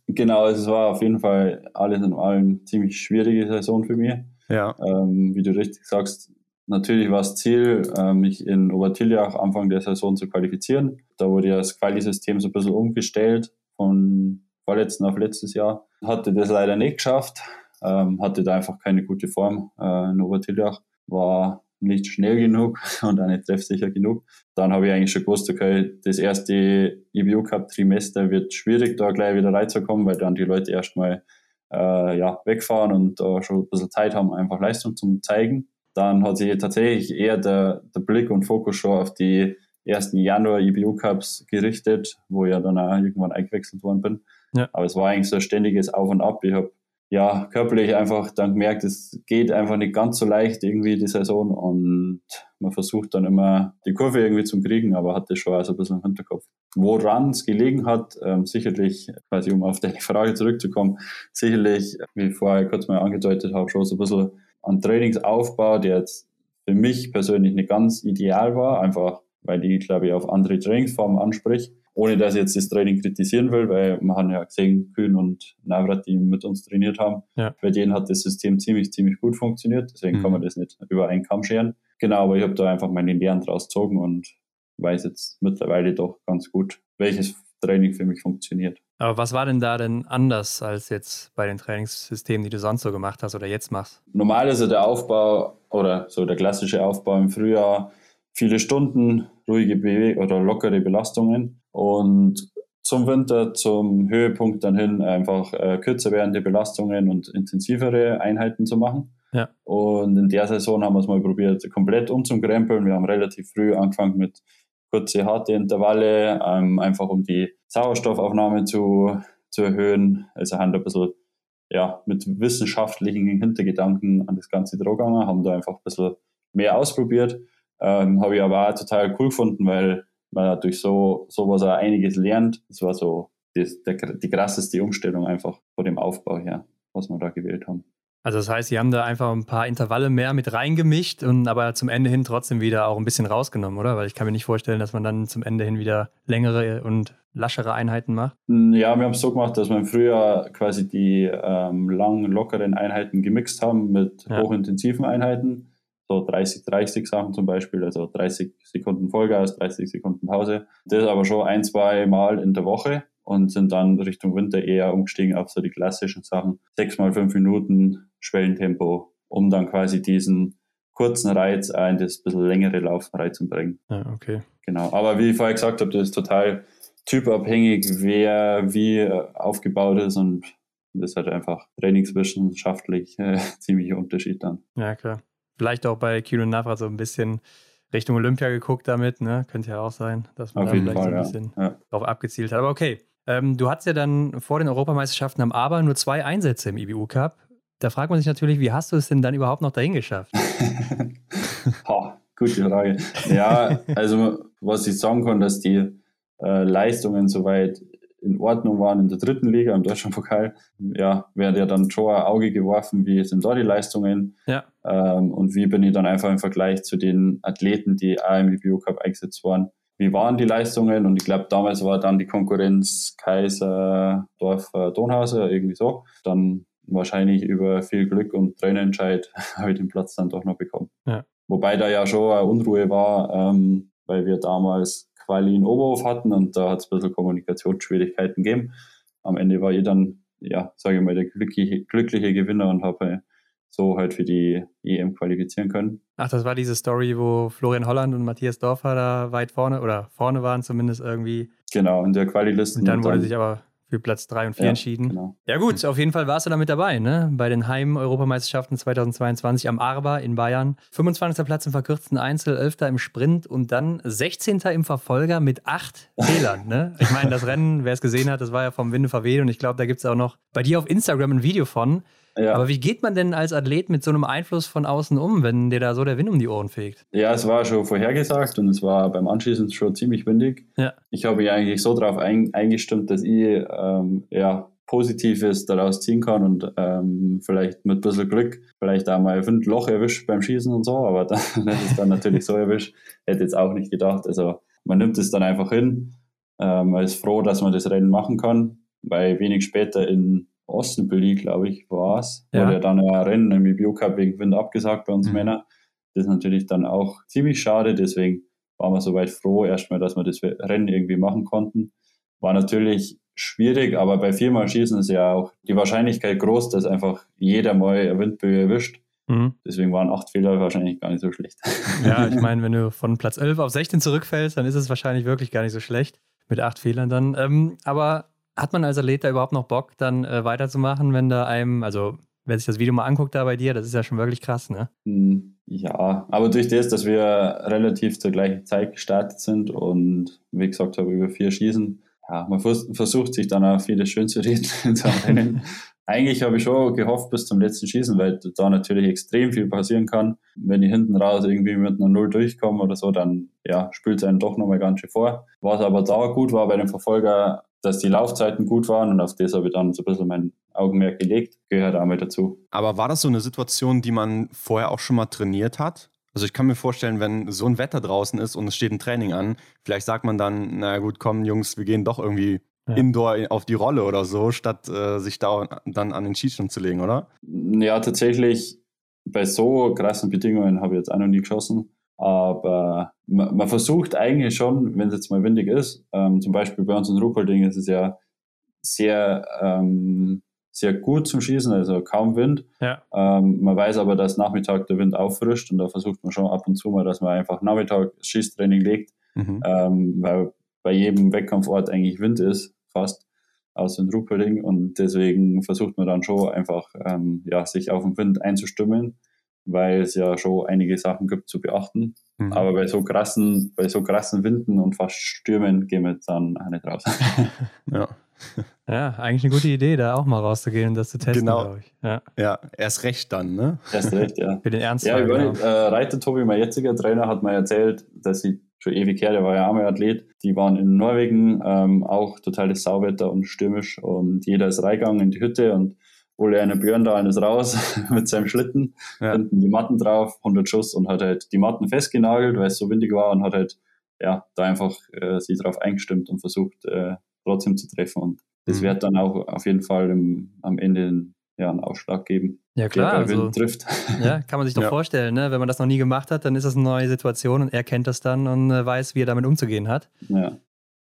D: Genau, es war auf jeden Fall alles in allem ziemlich schwierige Saison für mich.
C: Ja.
D: Ähm, wie du richtig sagst, natürlich war das Ziel, äh, mich in Obertiljach Anfang der Saison zu qualifizieren. Da wurde ja das Quali-System so ein bisschen umgestellt von vorletzten auf letztes Jahr. Hatte das leider nicht geschafft, ähm, hatte da einfach keine gute Form äh, in Obertiljach, war nicht schnell genug und auch nicht treffsicher genug. Dann habe ich eigentlich schon gewusst, okay, das erste EBU Cup Trimester wird schwierig, da gleich wieder reinzukommen, weil dann die Leute erstmal äh, ja, wegfahren und äh, schon ein bisschen Zeit haben, einfach Leistung zu zeigen. Dann hat sich tatsächlich eher der, der Blick und Fokus schon auf die ersten Januar EBU Cups gerichtet, wo ich ja dann auch irgendwann eingewechselt worden bin. Ja. Aber es war eigentlich so ein ständiges Auf und Ab. Ich habe ja, körperlich einfach dann gemerkt, es geht einfach nicht ganz so leicht irgendwie die Saison und man versucht dann immer die Kurve irgendwie zu kriegen, aber hatte schon also ein bisschen im Hinterkopf. Woran es gelegen hat, ähm, sicherlich, quasi um auf deine Frage zurückzukommen, sicherlich, wie vorher kurz mal angedeutet habe, schon so ein bisschen an Trainingsaufbau, der jetzt für mich persönlich nicht ganz ideal war, einfach weil die, glaube ich, auf andere Trainingsformen anspricht ohne dass ich jetzt das Training kritisieren will, weil man hat ja gesehen, Kühn und Navrat, die mit uns trainiert haben, ja. bei denen hat das System ziemlich, ziemlich gut funktioniert. Deswegen mhm. kann man das nicht über einen Kamm scheren. Genau, aber ich habe da einfach meine Lehren draus gezogen und weiß jetzt mittlerweile doch ganz gut, welches Training für mich funktioniert.
B: Aber was war denn da denn anders als jetzt bei den Trainingssystemen, die du sonst so gemacht hast oder jetzt machst?
D: Normal ist ja der Aufbau oder so der klassische Aufbau im Frühjahr viele Stunden, ruhige Bewe oder lockere Belastungen und zum Winter, zum Höhepunkt dann hin einfach äh, kürzer werdende Belastungen und intensivere Einheiten zu machen.
B: Ja.
D: Und in der Saison haben wir es mal probiert, komplett umzukrempeln. Wir haben relativ früh angefangen mit kurze, harte Intervalle, ähm, einfach um die Sauerstoffaufnahme zu, zu erhöhen. Also haben da ein bisschen ja, mit wissenschaftlichen Hintergedanken an das Ganze gegangen, haben da einfach ein bisschen mehr ausprobiert. Ähm, Habe ich aber auch total cool gefunden, weil man durch so sowas auch einiges lernt. Das war so das, der, die krasseste Umstellung einfach von dem Aufbau her, was wir da gewählt haben.
B: Also das heißt, Sie haben da einfach ein paar Intervalle mehr mit reingemischt und aber zum Ende hin trotzdem wieder auch ein bisschen rausgenommen, oder? Weil ich kann mir nicht vorstellen, dass man dann zum Ende hin wieder längere und laschere Einheiten macht.
D: Hm, ja, wir haben es so gemacht, dass wir im Frühjahr quasi die ähm, langen, lockeren Einheiten gemixt haben mit ja. hochintensiven Einheiten so 30, 30 Sachen zum Beispiel, also 30 Sekunden Vollgas, 30 Sekunden Pause. Das aber schon ein, zwei Mal in der Woche und sind dann Richtung Winter eher umgestiegen auf so die klassischen Sachen. Sechs mal fünf Minuten Schwellentempo, um dann quasi diesen kurzen Reiz in das bisschen längere Laufen reinzubringen.
B: Ja, okay.
D: Genau. Aber wie ich vorher gesagt habe, das ist total typabhängig, wer wie aufgebaut ist und das hat einfach trainingswissenschaftlich äh, ziemlich Unterschied dann.
B: Ja, klar. Vielleicht auch bei Kilo Navra so ein bisschen Richtung Olympia geguckt damit, ne? Könnte ja auch sein, dass man
D: Auf da vielleicht
B: Fall,
D: so ein bisschen
B: ja. darauf abgezielt hat. Aber okay. Ähm, du hattest ja dann vor den Europameisterschaften am Aber nur zwei Einsätze im IBU Cup. Da fragt man sich natürlich, wie hast du es denn dann überhaupt noch dahin geschafft?
D: oh, gute Frage. Ja, also was ich sagen kann, dass die äh, Leistungen soweit in Ordnung waren in der dritten Liga, im Deutschlandpokal, ja, wäre ja dann schon ein Auge geworfen, wie sind da die Leistungen
B: ja.
D: ähm, und wie bin ich dann einfach im Vergleich zu den Athleten, die auch im IBU Cup eingesetzt waren, wie waren die Leistungen und ich glaube, damals war dann die Konkurrenz Kaiser, Dorf, Donhauser, irgendwie so. Dann wahrscheinlich über viel Glück und Trainerentscheid habe ich den Platz dann doch noch bekommen.
B: Ja.
D: Wobei da ja schon eine Unruhe war, ähm, weil wir damals Quali in Oberhof hatten und da hat es ein bisschen Kommunikationsschwierigkeiten gegeben. am Ende war ich dann, ja, sage ich mal, der glückliche, glückliche Gewinner und habe so halt für die EM qualifizieren können.
B: Ach, das war diese Story, wo Florian Holland und Matthias Dorfer da weit vorne oder vorne waren zumindest irgendwie.
D: Genau, in der Quali-Liste.
B: Und dann wurde sich aber für Platz 3 und 4 ja, entschieden. Genau. Ja gut, auf jeden Fall warst du da mit dabei, ne? Bei den Heim-Europameisterschaften 2022 am Arba in Bayern. 25. Platz im verkürzten Einzel, 11. im Sprint und dann 16. im Verfolger mit 8 Fehlern, ne? Ich meine, das Rennen, wer es gesehen hat, das war ja vom Winde verweht und ich glaube, da gibt es auch noch bei dir auf Instagram ein Video von. Ja. Aber wie geht man denn als Athlet mit so einem Einfluss von außen um, wenn dir da so der Wind um die Ohren fegt?
D: Ja, es war schon vorhergesagt und es war beim Anschießen schon ziemlich windig. Ja. Ich habe mich eigentlich so darauf ein, eingestimmt, dass ich ähm, ja, Positives daraus ziehen kann und ähm, vielleicht mit ein bisschen Glück vielleicht auch mal ein Loch erwischt beim Schießen und so, aber dann ist es dann natürlich so erwischt. Hätte jetzt auch nicht gedacht. Also man nimmt es dann einfach hin. Ähm, man ist froh, dass man das Rennen machen kann, weil wenig später in Osnabrück, glaube ich, war es, ja. wurde dann ein Rennen im IBU Cup wegen Wind abgesagt bei uns mhm. Männer. Das ist natürlich dann auch ziemlich schade, deswegen waren wir soweit froh erstmal, dass wir das Rennen irgendwie machen konnten. War natürlich schwierig, aber bei viermal Schießen ist ja auch die Wahrscheinlichkeit groß, dass einfach jeder mal eine Windböe erwischt. Mhm. Deswegen waren acht Fehler wahrscheinlich gar nicht so schlecht.
B: Ja, ich meine, wenn du von Platz 11 auf 16 zurückfällst, dann ist es wahrscheinlich wirklich gar nicht so schlecht mit acht Fehlern dann. Ähm, aber hat man als Athlet da überhaupt noch Bock, dann äh, weiterzumachen, wenn da einem, also wer sich das Video mal anguckt da bei dir, das ist ja schon wirklich krass, ne?
D: Hm, ja, aber durch das, dass wir relativ zur gleichen Zeit gestartet sind und wie gesagt habe, über vier Schießen, ja, man versucht sich dann auch vieles schön zu reden Eigentlich habe ich schon gehofft bis zum letzten Schießen, weil da natürlich extrem viel passieren kann. Wenn ich hinten raus irgendwie mit einer Null durchkomme oder so, dann ja, spült es einen doch nochmal ganz schön vor. Was aber da gut war bei dem Verfolger, dass die Laufzeiten gut waren und auf das habe ich dann so ein bisschen mein Augenmerk gelegt, gehört auch mit dazu.
C: Aber war das so eine Situation, die man vorher auch schon mal trainiert hat? Also ich kann mir vorstellen, wenn so ein Wetter draußen ist und es steht ein Training an, vielleicht sagt man dann, na gut, komm Jungs, wir gehen doch irgendwie ja. Indoor auf die Rolle oder so, statt äh, sich da dann an den Schießstand zu legen, oder?
D: Ja, tatsächlich bei so krassen Bedingungen habe ich jetzt auch noch nie geschossen. Aber man, man versucht eigentlich schon, wenn es jetzt mal windig ist, ähm, zum Beispiel bei uns in Ruhpolding ist es ja sehr, ähm, sehr gut zum Schießen, also kaum Wind. Ja. Ähm, man weiß aber, dass Nachmittag der Wind auffrischt und da versucht man schon ab und zu mal, dass man einfach Nachmittag Schießtraining legt, mhm. ähm, weil bei jedem Wettkampfort eigentlich Wind ist, fast aus dem Ruhpolding und deswegen versucht man dann schon einfach ähm, ja, sich auf den Wind einzustimmen weil es ja schon einige Sachen gibt zu beachten. Mhm. Aber bei so krassen, bei so krassen Winden und fast Stürmen gehen wir jetzt dann auch nicht raus.
B: ja. Ja, eigentlich eine gute Idee, da auch mal rauszugehen und das zu testen,
C: genau. glaube ich. Ja. ja, erst recht dann, ne?
D: Erst recht, ja.
B: Für den Ernst.
D: Ja, ich genau. äh, Reiter Tobi, mein jetziger Trainer, hat mir erzählt, dass sie schon ewig her, der war ja auch mal Athlet, die waren in Norwegen, ähm, auch totales Sauwetter und stürmisch und jeder ist reingegangen in die Hütte und Ole eine Björn da eines raus mit seinem Schlitten, ja. hinten die Matten drauf, 100 Schuss und hat halt die Matten festgenagelt, weil es so windig war und hat halt ja da einfach äh, sich drauf eingestimmt und versucht äh, trotzdem zu treffen und das mhm. wird dann auch auf jeden Fall im, am Ende ja, einen Ausschlag geben.
B: Ja klar, also, trifft. Ja, kann man sich doch ja. vorstellen, ne? wenn man das noch nie gemacht hat, dann ist das eine neue Situation und er kennt das dann und äh, weiß, wie er damit umzugehen hat.
D: Ja,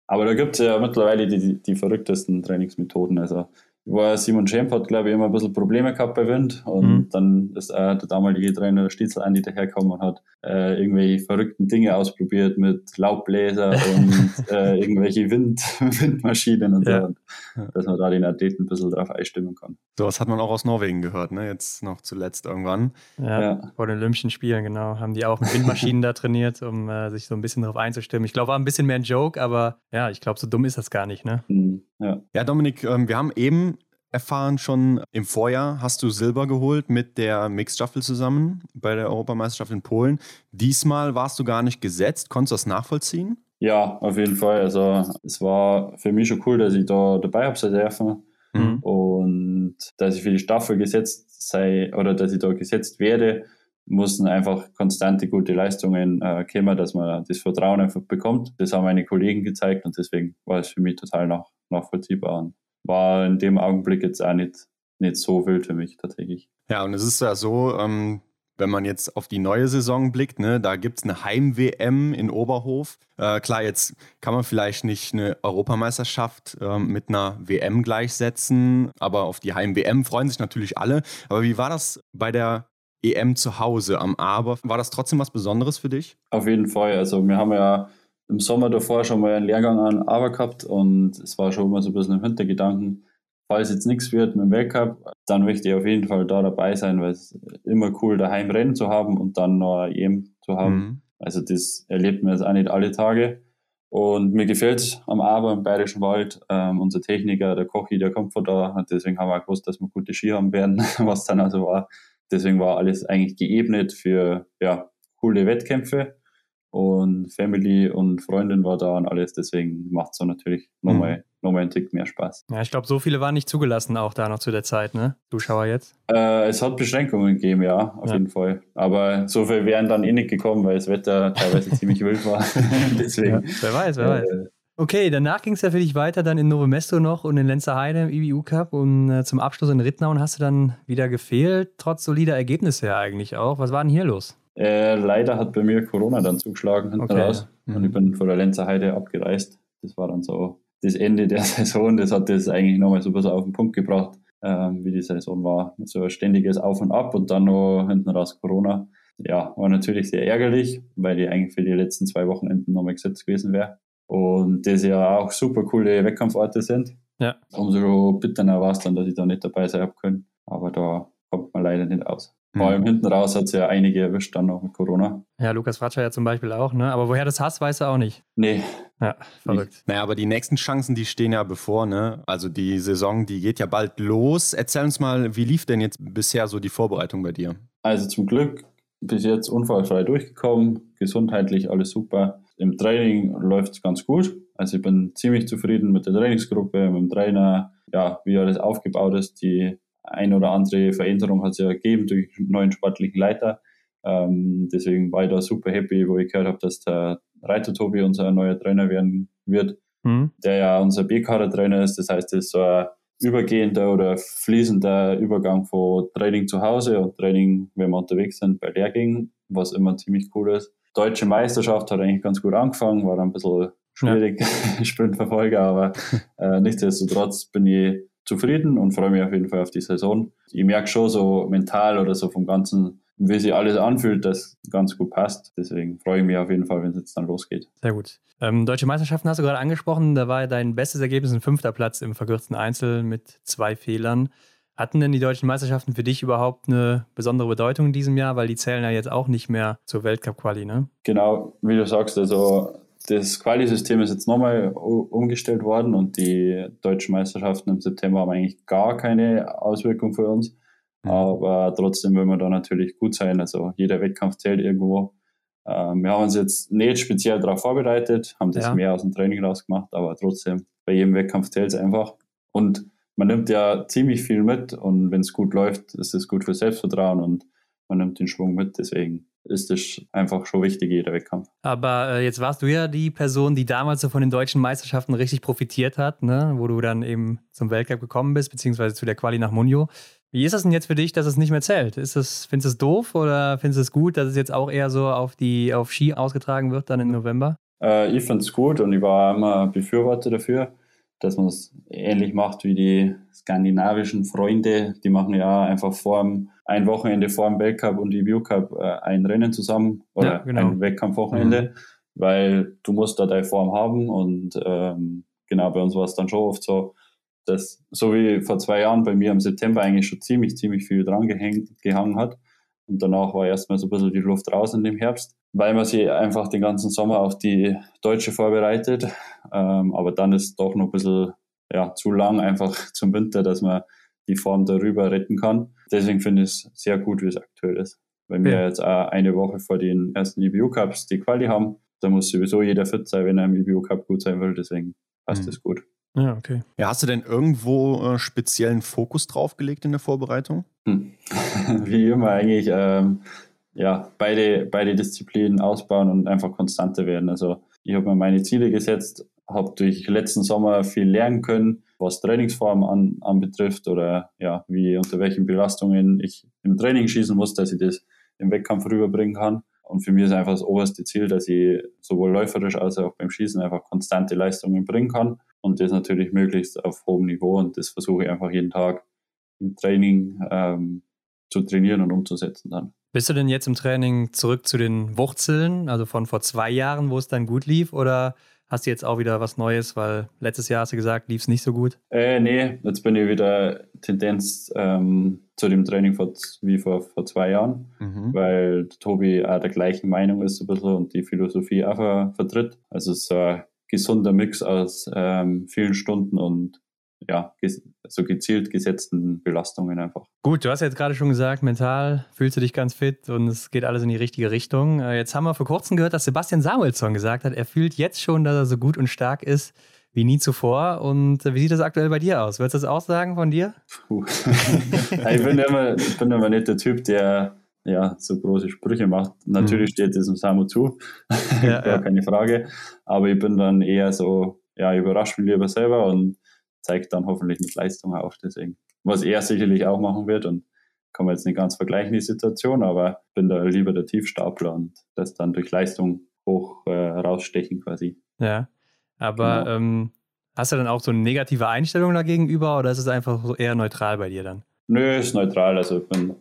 D: aber da gibt es ja mittlerweile die, die verrücktesten Trainingsmethoden, also war Simon Schemp hat, glaube ich, immer ein bisschen Probleme gehabt bei Wind. Und mhm. dann ist äh, der damalige Trainer Stitzel Andi dahergekommen und hat äh, irgendwelche verrückten Dinge ausprobiert mit Laubbläser und äh, irgendwelche Wind, Windmaschinen und ja. so. dass man da den Athleten ein bisschen drauf einstimmen kann.
C: So was hat man auch aus Norwegen gehört, ne? Jetzt noch zuletzt irgendwann.
B: Ja, ja. vor den Olympischen Spielen, genau. Haben die auch mit Windmaschinen da trainiert, um äh, sich so ein bisschen darauf einzustimmen. Ich glaube, war ein bisschen mehr ein Joke, aber ja, ich glaube, so dumm ist das gar nicht, ne? Mhm.
C: Ja. ja, Dominik, ähm, wir haben eben erfahren schon, im Vorjahr hast du Silber geholt mit der Mixed Staffel zusammen bei der Europameisterschaft in Polen. Diesmal warst du gar nicht gesetzt. Konntest du das nachvollziehen?
D: Ja, auf jeden Fall. Also es war für mich schon cool, dass ich da dabei habe sein dürfen mhm. und dass ich für die Staffel gesetzt sei oder dass ich da gesetzt werde, mussten einfach konstante gute Leistungen äh, kommen, dass man das Vertrauen einfach bekommt. Das haben meine Kollegen gezeigt und deswegen war es für mich total nach, nachvollziehbar und war in dem Augenblick jetzt auch nicht, nicht so wild für mich tatsächlich.
C: Ja, und es ist ja so, ähm, wenn man jetzt auf die neue Saison blickt, ne, da gibt es eine Heim-WM in Oberhof. Äh, klar, jetzt kann man vielleicht nicht eine Europameisterschaft äh, mit einer WM gleichsetzen, aber auf die Heim-WM freuen sich natürlich alle. Aber wie war das bei der EM zu Hause am Aber? War das trotzdem was Besonderes für dich?
D: Auf jeden Fall. Also wir haben ja im Sommer davor schon mal einen Lehrgang an Aber gehabt und es war schon immer so ein bisschen im Hintergedanken, falls jetzt nichts wird mit dem Weltcup, dann möchte ich auf jeden Fall da dabei sein, weil es immer cool daheim Rennen zu haben und dann noch EM zu haben. Mhm. Also das erlebt man jetzt auch nicht alle Tage. Und mir gefällt es am Aber im Bayerischen Wald. Ähm, unser Techniker, der Kochi, der kommt von da. Und deswegen haben wir auch gewusst, dass wir gute Ski haben werden, was dann also war. Deswegen war alles eigentlich geebnet für ja, coole Wettkämpfe und Family und Freundin war da und alles. Deswegen macht es so natürlich nochmal mhm. nochmal einen Tick mehr Spaß.
B: Ja, ich glaube, so viele waren nicht zugelassen auch da noch zu der Zeit, ne? Zuschauer jetzt?
D: Äh, es hat Beschränkungen gegeben, ja, auf ja. jeden Fall. Aber so viel wären dann eh nicht gekommen, weil das Wetter teilweise ziemlich wild war. Deswegen.
B: Ja, wer weiß, wer äh, weiß. Okay, danach ging es ja für dich weiter, dann in Novemesto noch und in Lenzerheide im IBU Cup und äh, zum Abschluss in Rittnau und hast du dann wieder gefehlt, trotz solider Ergebnisse ja eigentlich auch. Was war denn hier los?
D: Äh, leider hat bei mir Corona dann zugeschlagen hinten okay. raus mhm. und ich bin von der Lenzer Heide abgereist. Das war dann so das Ende der Saison. Das hat das eigentlich nochmal so ein bisschen auf den Punkt gebracht, ähm, wie die Saison war. So ein ständiges Auf und Ab und dann noch hinten raus Corona. Ja, war natürlich sehr ärgerlich, weil ich eigentlich für die letzten zwei Wochenenden nochmal gesetzt gewesen wäre. Und das ja auch super coole Wettkampforte sind. Ja. Umso bitterer war es dann, dass ich da nicht dabei sein habe können. Aber da kommt man leider nicht aus. Vor allem hm. hinten raus hat es ja einige erwischt dann noch mit Corona.
B: Ja, Lukas Fratscher ja zum Beispiel auch, ne? Aber woher das hast, weiß er auch nicht.
D: Nee.
B: Ja, verrückt.
C: Naja, aber die nächsten Chancen, die stehen ja bevor, ne? Also die Saison, die geht ja bald los. Erzähl uns mal, wie lief denn jetzt bisher so die Vorbereitung bei dir?
D: Also zum Glück bis jetzt unfallfrei durchgekommen, gesundheitlich alles super. Im Training läuft es ganz gut. Also ich bin ziemlich zufrieden mit der Trainingsgruppe, mit dem Trainer, ja, wie alles aufgebaut ist, die ein oder andere Veränderung hat es ja gegeben durch einen neuen sportlichen Leiter. Ähm, deswegen war ich da super happy, wo ich gehört habe, dass der Reiter Tobi unser neuer Trainer werden wird, mhm. der ja unser B-Kader-Trainer ist. Das heißt, es ist so ein übergehender oder fließender Übergang von Training zu Hause und Training, wenn wir unterwegs sind, bei Lehrgängen, was immer ziemlich cool ist. Deutsche Meisterschaft hat eigentlich ganz gut angefangen, war dann ein bisschen schwierig, ja. Sprintverfolger, aber äh, nichtsdestotrotz bin ich zufrieden und freue mich auf jeden Fall auf die Saison. Ich merke schon so mental oder so vom Ganzen, wie sich alles anfühlt, dass ganz gut passt. Deswegen freue ich mich auf jeden Fall, wenn es jetzt dann losgeht.
B: Sehr gut. Ähm, Deutsche Meisterschaften hast du gerade angesprochen. Da war dein bestes Ergebnis ein fünfter Platz im verkürzten Einzel mit zwei Fehlern. Hatten denn die deutschen Meisterschaften für dich überhaupt eine besondere Bedeutung in diesem Jahr? Weil die zählen ja jetzt auch nicht mehr zur Weltcup-Quali, ne?
D: Genau, wie du sagst, also das Quali-System ist jetzt nochmal umgestellt worden und die deutschen Meisterschaften im September haben eigentlich gar keine Auswirkung für uns. Mhm. Aber trotzdem will man da natürlich gut sein. Also jeder Wettkampf zählt irgendwo. Ähm, wir haben uns jetzt nicht speziell darauf vorbereitet, haben das ja. mehr aus dem Training rausgemacht, aber trotzdem, bei jedem Wettkampf zählt es einfach. Und man nimmt ja ziemlich viel mit und wenn es gut läuft, ist es gut für Selbstvertrauen und man nimmt den Schwung mit. Deswegen ist das einfach schon wichtig, jeder Wettkampf.
B: Aber äh, jetzt warst du ja die Person, die damals so von den deutschen Meisterschaften richtig profitiert hat, ne? wo du dann eben zum Weltcup gekommen bist, beziehungsweise zu der Quali nach Munio. Wie ist das denn jetzt für dich, dass es nicht mehr zählt? Ist das, findest du es doof oder findest du es gut, dass es jetzt auch eher so auf die auf Ski ausgetragen wird dann im November?
D: Äh, ich finde es gut und ich war immer Befürworter dafür, dass man es ähnlich macht wie die skandinavischen Freunde. Die machen ja einfach vor dem ein Wochenende vor dem Weltcup und die View Cup äh, ein Rennen zusammen oder ja, genau. ein Wettkampfwochenende, mhm. weil du musst da deine Form haben und ähm, genau bei uns war es dann schon oft so, dass so wie vor zwei Jahren bei mir im September eigentlich schon ziemlich, ziemlich viel dran gehängt, gehangen hat und danach war erstmal so ein bisschen die Luft raus in dem Herbst, weil man sich einfach den ganzen Sommer auf die Deutsche vorbereitet, ähm, aber dann ist doch noch ein bisschen ja, zu lang einfach zum Winter, dass man die Form darüber retten kann. Deswegen finde ich es sehr gut, wie es aktuell ist. Weil wir ja. jetzt auch eine Woche vor den ersten EBU Cups die Quali haben. Da muss sowieso jeder fit sein, wenn er im EBU Cup gut sein will. Deswegen passt es mhm. gut.
B: Ja, okay.
C: Ja, hast du denn irgendwo äh, speziellen Fokus drauf gelegt in der Vorbereitung? Hm.
D: Wie immer eigentlich, ähm, ja, beide, beide Disziplinen ausbauen und einfach konstanter werden. Also ich habe mir meine Ziele gesetzt, habe durch letzten Sommer viel lernen können, was Trainingsform an, anbetrifft oder ja, wie unter welchen Belastungen ich im Training schießen muss, dass ich das im Wettkampf rüberbringen kann. Und für mich ist einfach das oberste Ziel, dass ich sowohl läuferisch als auch beim Schießen einfach konstante Leistungen bringen kann. Und das natürlich möglichst auf hohem Niveau. Und das versuche ich einfach jeden Tag im Training ähm, zu trainieren und umzusetzen dann.
B: Bist du denn jetzt im Training zurück zu den Wurzeln, also von vor zwei Jahren, wo es dann gut lief? Oder hast du jetzt auch wieder was Neues, weil letztes Jahr hast du gesagt, lief es nicht so gut?
D: Äh, nee, jetzt bin ich wieder Tendenz ähm, zu dem Training vor, wie vor, vor zwei Jahren, mhm. weil Tobi auch der gleichen Meinung ist ein bisschen und die Philosophie auch vertritt. Also es ist ein gesunder Mix aus ähm, vielen Stunden und ja, so gezielt gesetzten Belastungen einfach.
B: Gut, du hast jetzt gerade schon gesagt, mental fühlst du dich ganz fit und es geht alles in die richtige Richtung. Äh, jetzt haben wir vor kurzem gehört, dass Sebastian Samuelsson gesagt hat, er fühlt jetzt schon, dass er so gut und stark ist wie nie zuvor. Und äh, wie sieht das aktuell bei dir aus? Würdest du das auch sagen von dir?
D: Ich, bin immer, ich bin immer nicht der Typ, der ja, so große Sprüche macht. Natürlich mhm. steht es dem Samu zu, ja, gar ja. keine Frage. Aber ich bin dann eher so, ja, überrascht mich lieber selber und zeigt dann hoffentlich mit Leistung auf. Deswegen, was er sicherlich auch machen wird und kann man jetzt nicht ganz vergleichen, die Situation, aber bin da lieber der Tiefstapler und das dann durch Leistung hoch äh, rausstechen quasi.
B: Ja, aber genau. ähm, hast du dann auch so eine negative Einstellung dagegenüber oder ist es einfach so eher neutral bei dir dann?
D: Nö, ist neutral. Also ich bin,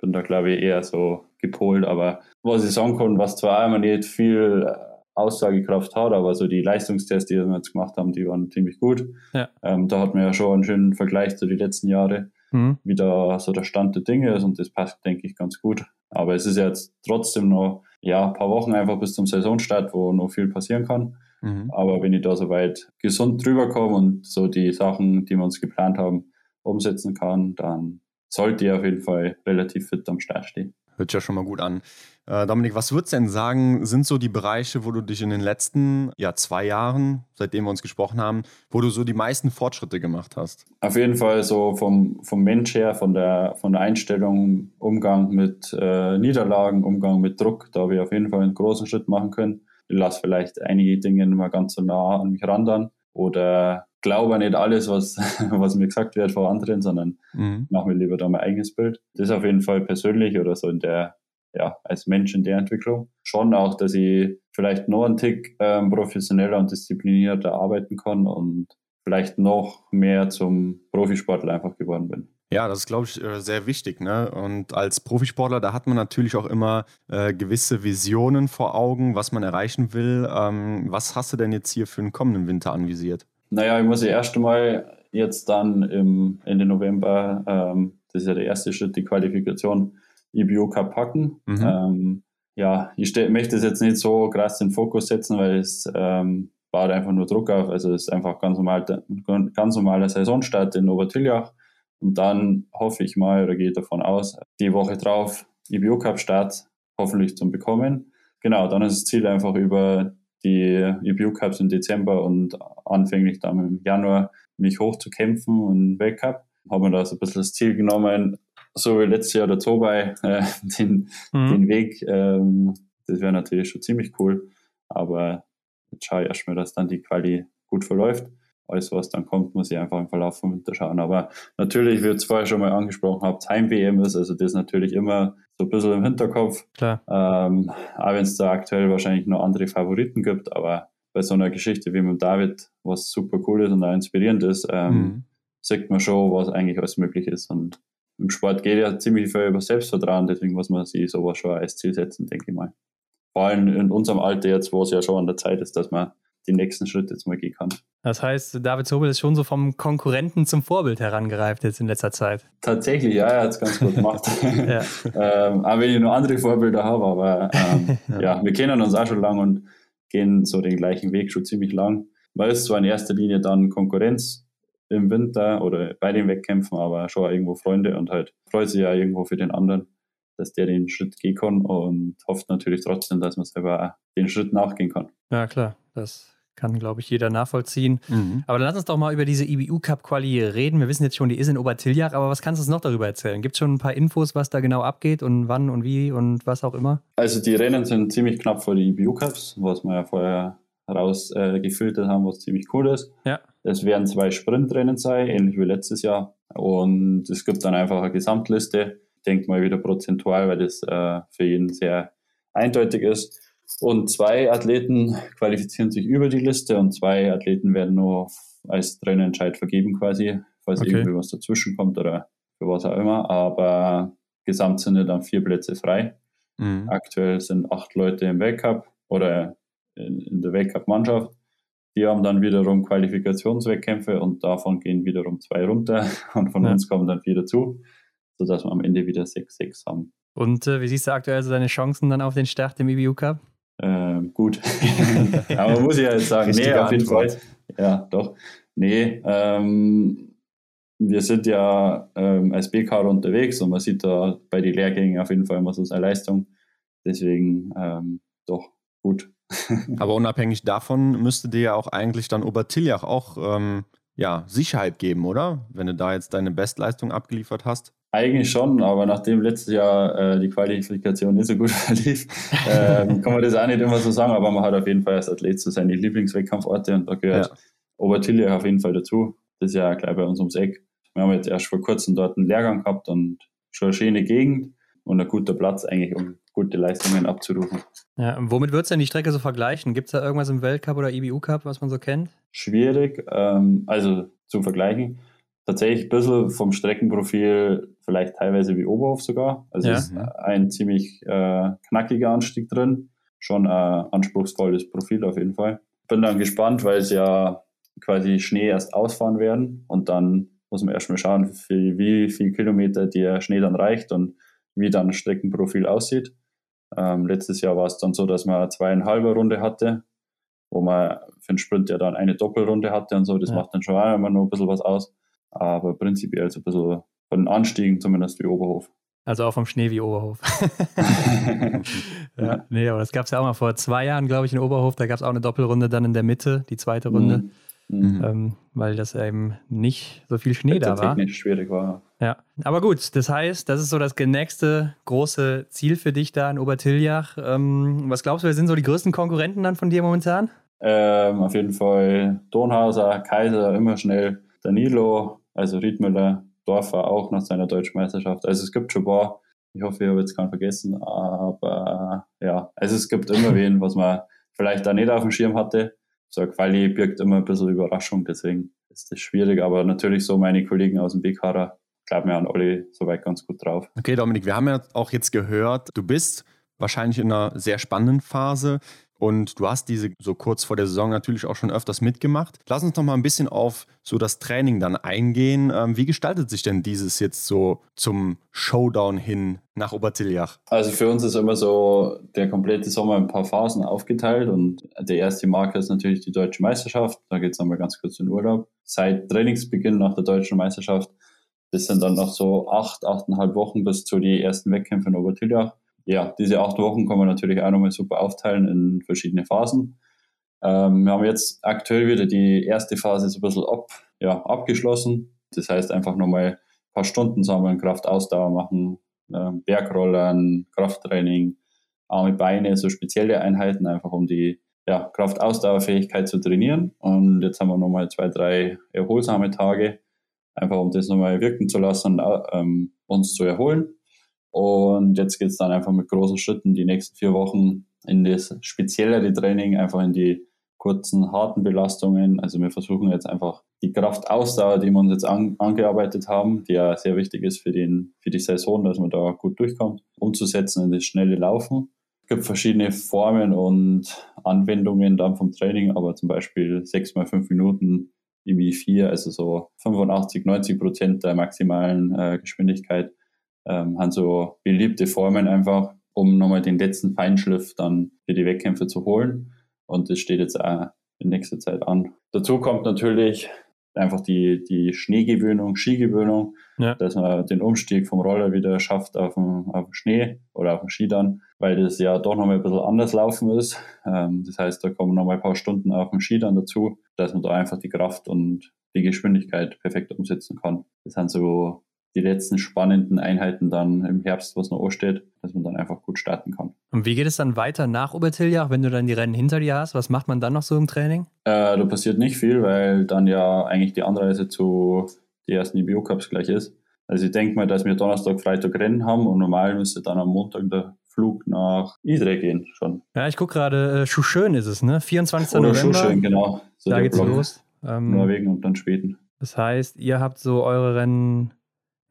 D: bin da glaube ich eher so gepolt, aber was ich sagen kann, was zwar immer nicht viel Aussagekraft hat, aber so die Leistungstests, die wir jetzt gemacht haben, die waren ziemlich gut. Ja. Ähm, da hat man ja schon einen schönen Vergleich zu den letzten Jahren, mhm. wie da so der Stand der Dinge ist und das passt, denke ich, ganz gut. Aber es ist jetzt trotzdem noch ja, ein paar Wochen einfach bis zum Saisonstart, wo noch viel passieren kann. Mhm. Aber wenn ich da soweit gesund drüber komme und so die Sachen, die wir uns geplant haben, umsetzen kann, dann sollte ich auf jeden Fall relativ fit am Start stehen.
C: Hört ja schon mal gut an. Äh, Dominik, was würdest du denn sagen, sind so die Bereiche, wo du dich in den letzten ja, zwei Jahren, seitdem wir uns gesprochen haben, wo du so die meisten Fortschritte gemacht hast?
D: Auf jeden Fall so vom, vom Mensch her, von der, von der Einstellung, Umgang mit äh, Niederlagen, Umgang mit Druck, da habe ich auf jeden Fall einen großen Schritt machen können. Ich lasse vielleicht einige Dinge nicht mehr ganz so nah an mich randern oder glaube nicht alles, was, was mir gesagt wird von anderen, sondern mhm. mache mir lieber da mein eigenes Bild. Das ist auf jeden Fall persönlich oder so in der, ja, als Mensch in der Entwicklung. Schon auch, dass ich vielleicht noch einen Tick ähm, professioneller und disziplinierter arbeiten kann und vielleicht noch mehr zum Profisportler einfach geworden bin.
C: Ja, das ist, glaube ich, äh, sehr wichtig. Ne? Und als Profisportler, da hat man natürlich auch immer äh, gewisse Visionen vor Augen, was man erreichen will. Ähm, was hast du denn jetzt hier für den kommenden Winter anvisiert?
D: Naja, ich muss ja erst einmal jetzt dann im Ende November, ähm, das ist ja der erste Schritt, die Qualifikation Cup packen. Mhm. Ähm, ja, ich möchte es jetzt nicht so krass in den Fokus setzen, weil es ähm, baut einfach nur Druck auf. Also es ist einfach ganz normal, ganz normaler Saisonstart in Obertiljach. Und dann hoffe ich mal oder gehe davon aus, die Woche drauf IBU Cup Start hoffentlich zu bekommen. Genau, dann ist das Ziel einfach über die IBU Cups im Dezember und anfänglich dann im Januar mich hochzukämpfen und Weltcup. Haben wir da so ein bisschen das Ziel genommen, so wie letztes Jahr der Tobay, äh, den, mhm. den Weg. Ähm, das wäre natürlich schon ziemlich cool. Aber jetzt schaue ich erstmal, dass dann die Quali gut verläuft alles, was dann kommt, muss ich einfach im Verlauf vom Winter schauen. Aber natürlich, wie ich es vorher schon mal angesprochen habe, Heim-WM ist, also das ist natürlich immer so ein bisschen im Hinterkopf. Klar. Ähm, auch wenn es da aktuell wahrscheinlich noch andere Favoriten gibt, aber bei so einer Geschichte wie mit David, was super cool ist und auch inspirierend ist, ähm, mhm. sieht man schon, was eigentlich alles möglich ist. Und im Sport geht ja ziemlich viel über Selbstvertrauen, deswegen muss man sich sowas schon als Ziel setzen, denke ich mal. Vor allem in unserem Alter jetzt, wo es ja schon an der Zeit ist, dass man den nächsten Schritt jetzt mal gehen kann.
B: Das heißt, David Sobel ist schon so vom Konkurrenten zum Vorbild herangereift jetzt in letzter Zeit.
D: Tatsächlich, ja, er hat es ganz gut gemacht. ja. ähm, auch wenn ich noch andere Vorbilder habe, aber ähm, ja. ja. wir kennen uns auch schon lange und gehen so den gleichen Weg schon ziemlich lang. Man ist zwar in erster Linie dann Konkurrenz im Winter oder bei den Wettkämpfen, aber schon irgendwo Freunde und halt freut sich ja irgendwo für den anderen, dass der den Schritt gehen kann und hofft natürlich trotzdem, dass man selber den Schritt nachgehen kann.
B: Ja, klar. Das kann, glaube ich, jeder nachvollziehen. Mhm. Aber dann lass uns doch mal über diese IBU Cup Quali reden. Wir wissen jetzt schon, die ist in Obertiljach, aber was kannst du uns noch darüber erzählen? Gibt es schon ein paar Infos, was da genau abgeht und wann und wie und was auch immer?
D: Also die Rennen sind ziemlich knapp vor die IBU Cups, was wir ja vorher rausgefiltert äh, haben, was ziemlich cool ist. Ja. Es werden zwei Sprintrennen sein, ähnlich wie letztes Jahr. Und es gibt dann einfach eine Gesamtliste denke mal wieder prozentual, weil das äh, für jeden sehr eindeutig ist. Und zwei Athleten qualifizieren sich über die Liste und zwei Athleten werden nur als Trainerentscheid vergeben quasi, falls okay. irgendwie was dazwischen kommt oder für was auch immer. Aber gesamt sind ja dann vier Plätze frei. Mhm. Aktuell sind acht Leute im Weltcup oder in, in der Weltcup-Mannschaft. Die haben dann wiederum Qualifikationswettkämpfe und davon gehen wiederum zwei runter und von ja. uns kommen dann vier dazu, sodass wir am Ende wieder 6-6 haben.
B: Und äh, wie siehst du aktuell so deine Chancen dann auf den Start im IBU Cup?
D: Ähm, gut. Aber muss ich ja jetzt sagen, nee, auf jeden Fall. Ja, doch. Nee, ähm, wir sind ja ähm, als BK unterwegs und man sieht da bei den Lehrgängen auf jeden Fall immer so seine Leistung. Deswegen ähm, doch gut.
C: Aber unabhängig davon müsste dir ja auch eigentlich dann Obertiljach auch ähm, ja, Sicherheit geben, oder? Wenn du da jetzt deine Bestleistung abgeliefert hast.
D: Eigentlich schon, aber nachdem letztes Jahr äh, die Qualifikation nicht so gut verlief, äh, kann man das auch nicht immer so sagen, aber man hat auf jeden Fall als Athlet so seine Lieblingswettkampforte und da gehört ja. Obertiljach auf jeden Fall dazu. Das ist ja gleich bei uns ums Eck. Wir haben jetzt erst vor kurzem dort einen Lehrgang gehabt und schon eine schöne Gegend und ein guter Platz eigentlich, um gute Leistungen abzurufen.
B: Ja, womit würdest du denn die Strecke so vergleichen? Gibt es da irgendwas im Weltcup oder IBU Cup, was man so kennt?
D: Schwierig, ähm, also zum Vergleichen. Tatsächlich ein bisschen vom Streckenprofil vielleicht teilweise wie Oberhof sogar. Also ja. ist ein ziemlich äh, knackiger Anstieg drin. Schon ein anspruchsvolles Profil auf jeden Fall. Bin dann gespannt, weil es ja quasi Schnee erst ausfahren werden und dann muss man erstmal schauen, wie viele Kilometer der Schnee dann reicht und wie dann das Streckenprofil aussieht. Ähm, letztes Jahr war es dann so, dass man zweieinhalber Runde hatte, wo man für den Sprint ja dann eine Doppelrunde hatte und so. Das ja. macht dann schon auch immer noch ein bisschen was aus. Aber prinzipiell so ein bisschen von den Anstiegen zumindest wie Oberhof.
B: Also auch vom Schnee wie Oberhof. ja, nee, aber das gab es ja auch mal vor zwei Jahren, glaube ich, in Oberhof. Da gab es auch eine Doppelrunde dann in der Mitte, die zweite Runde. Mhm. Mhm. Ähm, weil das eben nicht so viel Schnee da war.
D: technisch schwierig war.
B: Ja, aber gut, das heißt, das ist so das nächste große Ziel für dich da in Obertiljach. Ähm, was glaubst du, wer sind so die größten Konkurrenten dann von dir momentan?
D: Ähm, auf jeden Fall Donhauser, Kaiser, immer schnell, Danilo, also Riedmüller, Dorfer auch nach seiner deutschen Meisterschaft. Also es gibt schon ein paar, ich hoffe, ich habe jetzt keinen vergessen, aber ja, also es gibt immer wen, was man vielleicht da nicht auf dem Schirm hatte so eine Quali birgt immer ein bisschen Überraschung, deswegen ist das schwierig, aber natürlich so meine Kollegen aus dem BKR glauben mir an alle soweit ganz gut drauf.
C: Okay, Dominik, wir haben ja auch jetzt gehört, du bist wahrscheinlich in einer sehr spannenden Phase. Und du hast diese so kurz vor der Saison natürlich auch schon öfters mitgemacht. Lass uns noch mal ein bisschen auf so das Training dann eingehen. Ähm, wie gestaltet sich denn dieses jetzt so zum Showdown hin nach Obertiljach?
D: Also für uns ist immer so der komplette Sommer in ein paar Phasen aufgeteilt und der erste Marker ist natürlich die deutsche Meisterschaft. Da geht es nochmal ganz kurz in Urlaub. Seit Trainingsbeginn nach der deutschen Meisterschaft, das sind dann noch so acht, achteinhalb Wochen bis zu die ersten Wettkämpfe in Obertiljach ja, diese acht Wochen kann man natürlich auch nochmal super aufteilen in verschiedene Phasen. Ähm, wir haben jetzt aktuell wieder die erste Phase so ein bisschen ab, ja, abgeschlossen. Das heißt einfach nochmal ein paar Stunden sammeln, Kraftausdauer machen, äh, Bergrollern, Krafttraining, Arme, Beine, so spezielle Einheiten, einfach um die ja, Kraftausdauerfähigkeit zu trainieren. Und jetzt haben wir nochmal zwei, drei erholsame Tage, einfach um das nochmal wirken zu lassen, ähm, uns zu erholen. Und jetzt geht es dann einfach mit großen Schritten die nächsten vier Wochen in das speziellere Training, einfach in die kurzen, harten Belastungen. Also wir versuchen jetzt einfach die Kraftausdauer, die wir uns jetzt an, angearbeitet haben, die ja sehr wichtig ist für, den, für die Saison, dass man da gut durchkommt, umzusetzen in das schnelle Laufen. Es gibt verschiedene Formen und Anwendungen dann vom Training, aber zum Beispiel sechs mal fünf Minuten wie vier, also so 85, 90 Prozent der maximalen äh, Geschwindigkeit ähm, haben so beliebte Formen einfach, um nochmal den letzten Feinschliff dann für die Wettkämpfe zu holen. Und das steht jetzt auch in nächster Zeit an. Dazu kommt natürlich einfach die, die Schneegewöhnung, Skigewöhnung, ja. dass man den Umstieg vom Roller wieder schafft auf den, auf den Schnee oder auf den Ski dann, weil das ja doch nochmal ein bisschen anders laufen ist. Ähm, das heißt, da kommen nochmal ein paar Stunden auf dem Ski dann dazu, dass man da einfach die Kraft und die Geschwindigkeit perfekt umsetzen kann. Das sind so die letzten spannenden Einheiten dann im Herbst, was noch ansteht, dass man dann einfach gut starten kann.
B: Und wie geht es dann weiter nach Obertiljach, wenn du dann die Rennen hinter dir hast? Was macht man dann noch so im Training?
D: Äh, da passiert nicht viel, weil dann ja eigentlich die Anreise zu den ersten IBU-Cups gleich ist. Also ich denke mal, dass wir Donnerstag, Freitag Rennen haben und normal müsste dann am Montag der Flug nach Idre gehen schon.
B: Ja, ich gucke gerade, äh, Schuschön ist es, ne? 24. Oder
D: November. Schuschön, genau.
B: So da geht's Block. los.
D: Ähm, Norwegen und dann Schweden.
B: Das heißt, ihr habt so eure Rennen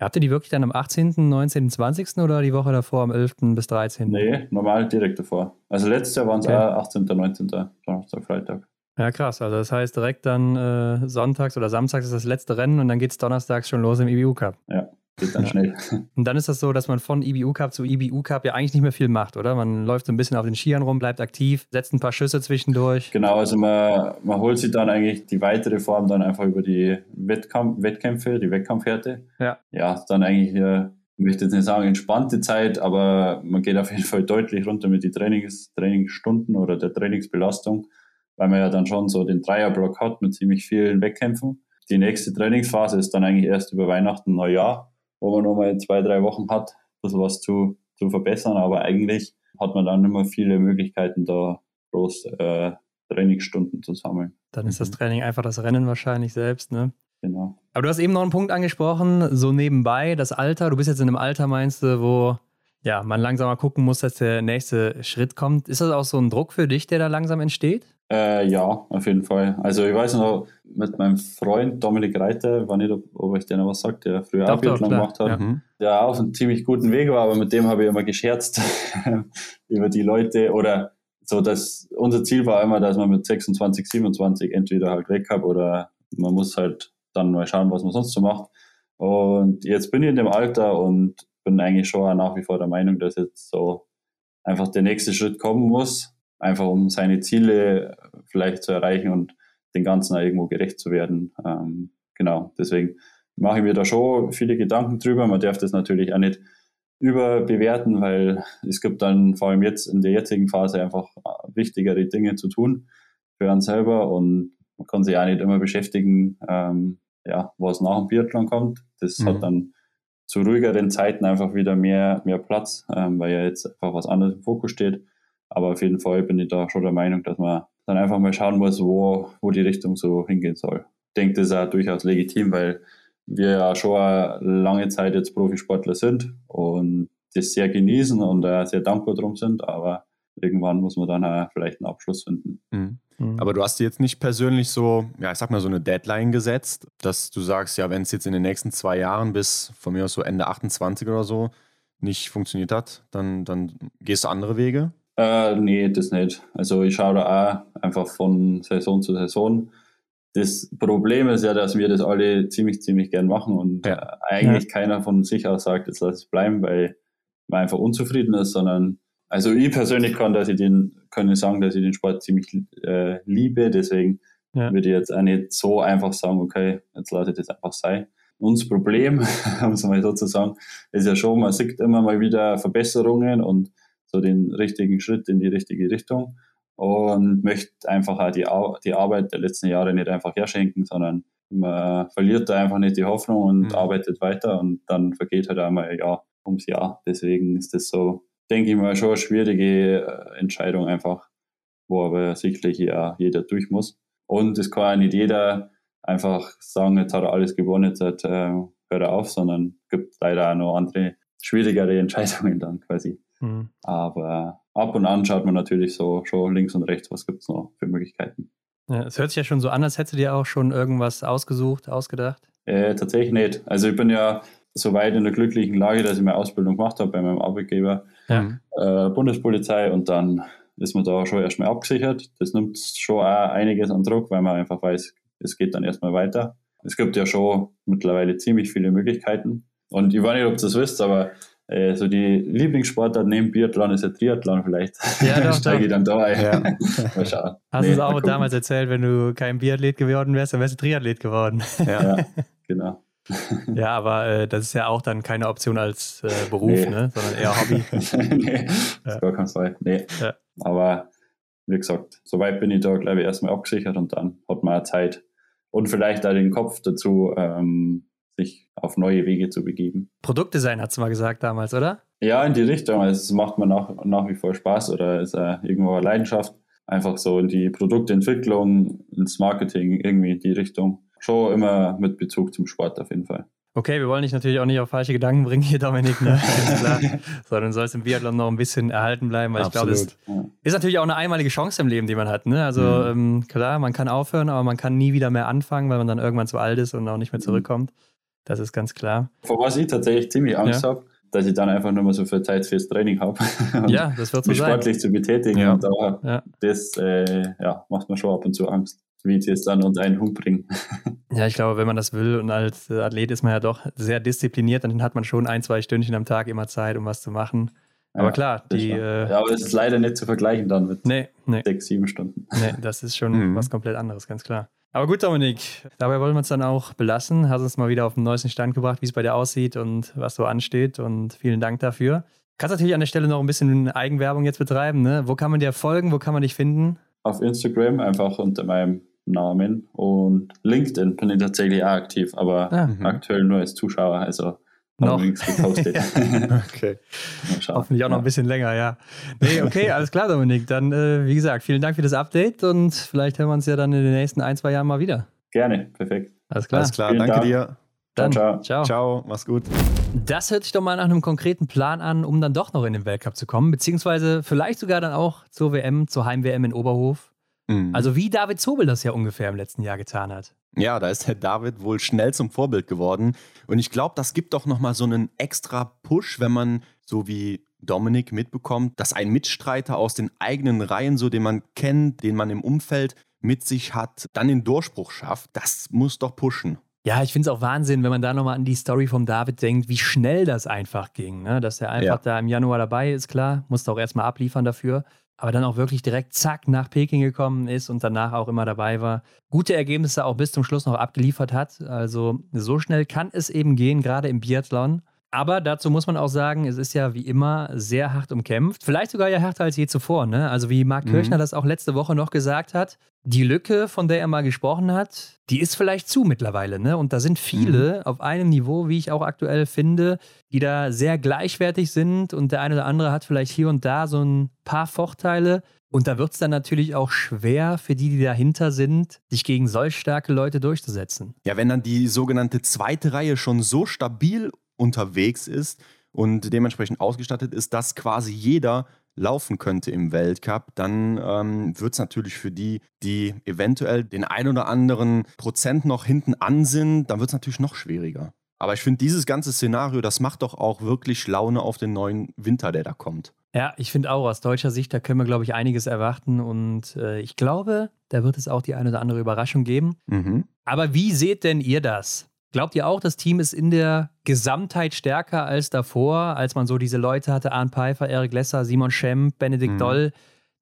B: Habt ihr die wirklich dann am 18., 19., 20. oder die Woche davor am 11. bis 13.?
D: Nee, normal direkt davor. Also letztes Jahr waren es okay. 18., 19., Donnerstag, Freitag.
B: Ja, krass. Also das heißt direkt dann äh, sonntags oder samstags ist das letzte Rennen und dann geht es donnerstags schon los im IBU Cup.
D: Ja, geht dann schnell.
B: Und dann ist das so, dass man von IBU Cup zu IBU Cup ja eigentlich nicht mehr viel macht, oder? Man läuft so ein bisschen auf den Skiern rum, bleibt aktiv, setzt ein paar Schüsse zwischendurch.
D: Genau, also man, man holt sich dann eigentlich die weitere Form dann einfach über die Wettkampf, Wettkämpfe, die Wettkampfhärte.
B: Ja.
D: Ja, dann eigentlich, äh, ich möchte jetzt nicht sagen entspannte Zeit, aber man geht auf jeden Fall deutlich runter mit den Trainings, Trainingsstunden oder der Trainingsbelastung, weil man ja dann schon so den Dreierblock hat mit ziemlich vielen Wettkämpfen. Die nächste Trainingsphase ist dann eigentlich erst über Weihnachten, Neujahr wo man nochmal zwei, drei Wochen hat, ein bisschen was zu, zu verbessern. Aber eigentlich hat man dann immer viele Möglichkeiten, da groß äh, Trainingsstunden zu sammeln.
B: Dann ist das. Training einfach das Rennen wahrscheinlich selbst, ne?
D: Genau.
B: Aber du hast eben noch einen Punkt angesprochen, so nebenbei, das Alter. Du bist jetzt in einem Alter, meinst du, wo ja, man langsam mal gucken muss, dass der nächste Schritt kommt. Ist das auch so ein Druck für dich, der da langsam entsteht?
D: Äh, ja, auf jeden Fall. Also ich weiß noch, mit meinem Freund Dominik Reiter, war nicht, ob ich dir noch was sagt, der früher doch, Abiathlon gemacht hat, ja. Mhm. der auf einem ziemlich guten Weg war, aber mit dem habe ich immer gescherzt über die Leute oder so, dass unser Ziel war immer, dass man mit 26, 27 entweder halt weg hat oder man muss halt dann mal schauen, was man sonst so macht. Und jetzt bin ich in dem Alter und bin eigentlich schon nach wie vor der Meinung, dass jetzt so einfach der nächste Schritt kommen muss einfach um seine Ziele vielleicht zu erreichen und den Ganzen auch irgendwo gerecht zu werden. Ähm, genau, deswegen mache ich mir da schon viele Gedanken drüber. Man darf das natürlich auch nicht überbewerten, weil es gibt dann vor allem jetzt in der jetzigen Phase einfach wichtigere Dinge zu tun für einen selber und man kann sich auch nicht immer beschäftigen, ähm, ja, was nach dem Biathlon kommt. Das mhm. hat dann zu ruhigeren Zeiten einfach wieder mehr, mehr Platz, ähm, weil ja jetzt einfach was anderes im Fokus steht. Aber auf jeden Fall bin ich da schon der Meinung, dass man dann einfach mal schauen muss, wo, wo die Richtung so hingehen soll. Ich denke, das ist auch durchaus legitim, weil wir ja schon lange Zeit jetzt Profisportler sind und das sehr genießen und sehr dankbar drum sind, aber irgendwann muss man dann vielleicht einen Abschluss finden.
C: Mhm. Mhm. Aber du hast dir jetzt nicht persönlich so, ja, ich sag mal, so eine Deadline gesetzt, dass du sagst, ja, wenn es jetzt in den nächsten zwei Jahren bis von mir aus so Ende 28 oder so nicht funktioniert hat, dann, dann gehst du andere Wege?
D: Äh, nee, das nicht. Also ich schaue da auch einfach von Saison zu Saison. Das Problem ist ja, dass wir das alle ziemlich, ziemlich gern machen und ja. eigentlich ja. keiner von sich aus sagt, jetzt lass es bleiben, weil man einfach unzufrieden ist, sondern also ich persönlich kann, dass ich den, kann ich sagen, dass ich den Sport ziemlich äh, liebe, deswegen ja. würde ich jetzt auch nicht so einfach sagen, okay, jetzt lasse ich das einfach sein. Uns Problem, um es mal so zu sagen, ist ja schon, man sieht immer mal wieder Verbesserungen und so den richtigen Schritt in die richtige Richtung und möchte einfach auch die, die Arbeit der letzten Jahre nicht einfach herschenken, sondern man verliert da einfach nicht die Hoffnung und mhm. arbeitet weiter und dann vergeht halt einmal ein Jahr ums Jahr. Deswegen ist das so, denke ich mal, schon eine schwierige äh, Entscheidung einfach, wo aber sicherlich ja jeder durch muss. Und es kann ja nicht jeder einfach sagen, jetzt hat er alles gewonnen, jetzt hat, äh, hört er auf, sondern gibt leider auch noch andere schwierigere Entscheidungen dann quasi. Mhm. Aber ab und an schaut man natürlich so schon links und rechts, was gibt es noch für Möglichkeiten.
B: Ja, es hört sich ja schon so an, als hättest du dir auch schon irgendwas ausgesucht, ausgedacht.
D: Äh, tatsächlich nicht. Also ich bin ja so weit in der glücklichen Lage, dass ich meine Ausbildung gemacht habe bei meinem Arbeitgeber, ja. äh, Bundespolizei, und dann ist man da schon erstmal abgesichert. Das nimmt schon auch einiges an Druck, weil man einfach weiß, es geht dann erstmal weiter. Es gibt ja schon mittlerweile ziemlich viele Möglichkeiten. Und ich weiß nicht, ob ihr das wisst, aber äh, so die Lieblingssportart neben Biathlon ist ja Triathlon vielleicht.
B: Ja, doch, Steige
D: ich dann da ein. Ja.
B: mal schauen. Hast nee, du es auch damals erzählt, wenn du kein Biathlet geworden wärst, dann wärst du Triathlet geworden.
D: Ja, ja genau.
B: ja, aber äh, das ist ja auch dann keine Option als äh, Beruf, nee. ne? sondern eher Hobby.
D: nee, das ja. gar kein Fall. Nee. Ja. Aber wie gesagt, soweit bin ich da, glaube ich, erstmal abgesichert und dann hat man Zeit und vielleicht auch den Kopf dazu, ähm, sich auf neue Wege zu begeben.
B: Produktdesign hat es mal gesagt damals, oder?
D: Ja, in die Richtung. Also es macht mir nach, nach wie vor Spaß oder ist äh, irgendwo eine Leidenschaft. Einfach so in die Produktentwicklung, ins Marketing, irgendwie in die Richtung. Schon immer mit Bezug zum Sport auf jeden Fall.
B: Okay, wir wollen dich natürlich auch nicht auf falsche Gedanken bringen hier, Dominik, ne? klar. Sondern soll es im Biathlon noch ein bisschen erhalten bleiben, weil Absolut. ich glaube, das ist natürlich auch eine einmalige Chance im Leben, die man hat. Ne? Also mhm. ähm, klar, man kann aufhören, aber man kann nie wieder mehr anfangen, weil man dann irgendwann zu alt ist und auch nicht mehr mhm. zurückkommt. Das ist ganz klar.
D: Vor was ich tatsächlich ziemlich Angst ja. habe, dass ich dann einfach nur mal so viel Zeit fürs Training habe.
B: ja, das wird so
D: mich
B: sein.
D: sportlich zu betätigen. Ja. Und da, ja. das äh, ja, macht mir schon ab und zu Angst wie sie es dann unter einen Hut bringen.
B: Ja, ich glaube, wenn man das will und als Athlet ist man ja doch sehr diszipliniert, dann hat man schon ein, zwei Stündchen am Tag immer Zeit, um was zu machen. Aber ja, klar, die.
D: Äh, ja, aber es ist leider nicht zu vergleichen dann mit
B: nee, nee.
D: sechs, sieben Stunden.
B: Nee, das ist schon mhm. was komplett anderes, ganz klar. Aber gut, Dominik, dabei wollen wir es dann auch belassen. Hast uns mal wieder auf den neuesten Stand gebracht, wie es bei dir aussieht und was so ansteht. Und vielen Dank dafür. Kannst natürlich an der Stelle noch ein bisschen Eigenwerbung jetzt betreiben. Ne? Wo kann man dir folgen? Wo kann man dich finden?
D: Auf Instagram einfach unter meinem Namen und LinkedIn bin ich tatsächlich auch aktiv, aber ah, mhm. aktuell nur als Zuschauer, also
B: noch nichts gepostet. okay. Hoffentlich auch noch ein bisschen länger, ja. Nee, okay, alles klar, Dominik. Dann, äh, wie gesagt, vielen Dank für das Update und vielleicht hören wir uns ja dann in den nächsten ein, zwei Jahren mal wieder.
D: Gerne, perfekt.
C: Alles klar. Alles klar, vielen danke Dank. dir.
B: Dann, ciao, ciao.
C: Ciao, mach's gut.
B: Das hört sich doch mal nach einem konkreten Plan an, um dann doch noch in den Weltcup zu kommen, beziehungsweise vielleicht sogar dann auch zur WM, zur Heim-WM in Oberhof. Mhm. Also wie David Zobel das ja ungefähr im letzten Jahr getan hat.
C: Ja, da ist der David wohl schnell zum Vorbild geworden. Und ich glaube, das gibt doch nochmal so einen extra Push, wenn man so wie Dominik mitbekommt, dass ein Mitstreiter aus den eigenen Reihen, so den man kennt, den man im Umfeld mit sich hat, dann den Durchbruch schafft. Das muss doch pushen.
B: Ja, ich finde es auch Wahnsinn, wenn man da nochmal an die Story vom David denkt, wie schnell das einfach ging. Ne? Dass er einfach ja. da im Januar dabei ist, klar, musste auch erstmal abliefern dafür aber dann auch wirklich direkt zack nach Peking gekommen ist und danach auch immer dabei war. Gute Ergebnisse auch bis zum Schluss noch abgeliefert hat. Also so schnell kann es eben gehen, gerade im Biathlon. Aber dazu muss man auch sagen, es ist ja wie immer sehr hart umkämpft. Vielleicht sogar ja härter als je zuvor. Ne? Also wie Marc mhm. Kirchner das auch letzte Woche noch gesagt hat, die Lücke, von der er mal gesprochen hat, die ist vielleicht zu mittlerweile. Ne? Und da sind viele mhm. auf einem Niveau, wie ich auch aktuell finde, die da sehr gleichwertig sind. Und der eine oder andere hat vielleicht hier und da so ein paar Vorteile. Und da wird es dann natürlich auch schwer für die, die dahinter sind, sich gegen solch starke Leute durchzusetzen.
C: Ja, wenn dann die sogenannte zweite Reihe schon so stabil unterwegs ist und dementsprechend ausgestattet ist, dass quasi jeder laufen könnte im Weltcup, dann ähm, wird es natürlich für die, die eventuell den ein oder anderen Prozent noch hinten an sind, dann wird es natürlich noch schwieriger. Aber ich finde, dieses ganze Szenario, das macht doch auch wirklich Laune auf den neuen Winter, der da kommt.
B: Ja, ich finde auch aus deutscher Sicht, da können wir, glaube ich, einiges erwarten. Und äh, ich glaube, da wird es auch die eine oder andere Überraschung geben. Mhm. Aber wie seht denn ihr das? Glaubt ihr auch, das Team ist in der Gesamtheit stärker als davor, als man so diese Leute hatte, Arne Pfeiffer, Eric Lesser, Simon Schemp, Benedikt mhm. Doll,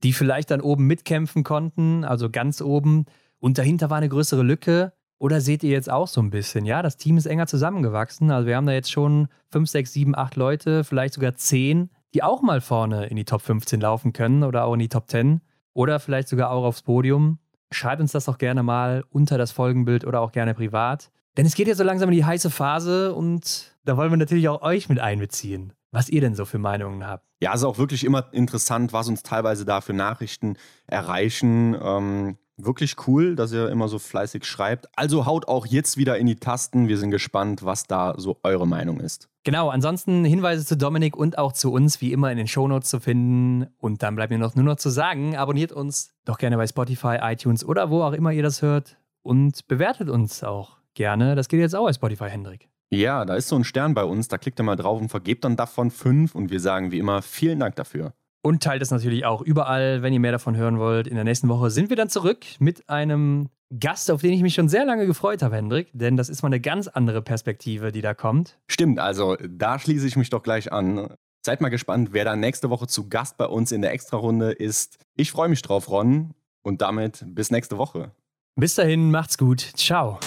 B: die vielleicht dann oben mitkämpfen konnten, also ganz oben, und dahinter war eine größere Lücke? Oder seht ihr jetzt auch so ein bisschen, ja, das Team ist enger zusammengewachsen. Also wir haben da jetzt schon 5, 6, 7, 8 Leute, vielleicht sogar 10, die auch mal vorne in die Top 15 laufen können oder auch in die Top 10 oder vielleicht sogar auch aufs Podium. Schreibt uns das doch gerne mal unter das Folgenbild oder auch gerne privat. Denn es geht ja so langsam in die heiße Phase und da wollen wir natürlich auch euch mit einbeziehen, was ihr denn so für Meinungen habt.
C: Ja, es ist auch wirklich immer interessant, was uns teilweise da für Nachrichten erreichen. Ähm, wirklich cool, dass ihr immer so fleißig schreibt. Also haut auch jetzt wieder in die Tasten. Wir sind gespannt, was da so eure Meinung ist.
B: Genau, ansonsten Hinweise zu Dominik und auch zu uns wie immer in den Shownotes zu finden. Und dann bleibt mir noch nur noch zu sagen, abonniert uns doch gerne bei Spotify, iTunes oder wo auch immer ihr das hört und bewertet uns auch gerne. Das geht jetzt auch bei Spotify, Hendrik.
C: Ja, da ist so ein Stern bei uns, da klickt ihr mal drauf und vergebt dann davon fünf und wir sagen wie immer vielen Dank dafür.
B: Und teilt es natürlich auch überall, wenn ihr mehr davon hören wollt. In der nächsten Woche sind wir dann zurück mit einem Gast, auf den ich mich schon sehr lange gefreut habe, Hendrik, denn das ist mal eine ganz andere Perspektive, die da kommt.
C: Stimmt, also da schließe ich mich doch gleich an. Seid mal gespannt, wer dann nächste Woche zu Gast bei uns in der Extrarunde ist. Ich freue mich drauf, Ron. Und damit bis nächste Woche.
B: Bis dahin, macht's gut. Ciao.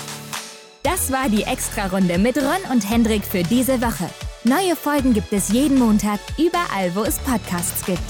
A: Das war die Extra-Runde mit Ron und Hendrik für diese Woche. Neue Folgen gibt es jeden Montag, überall, wo es Podcasts gibt.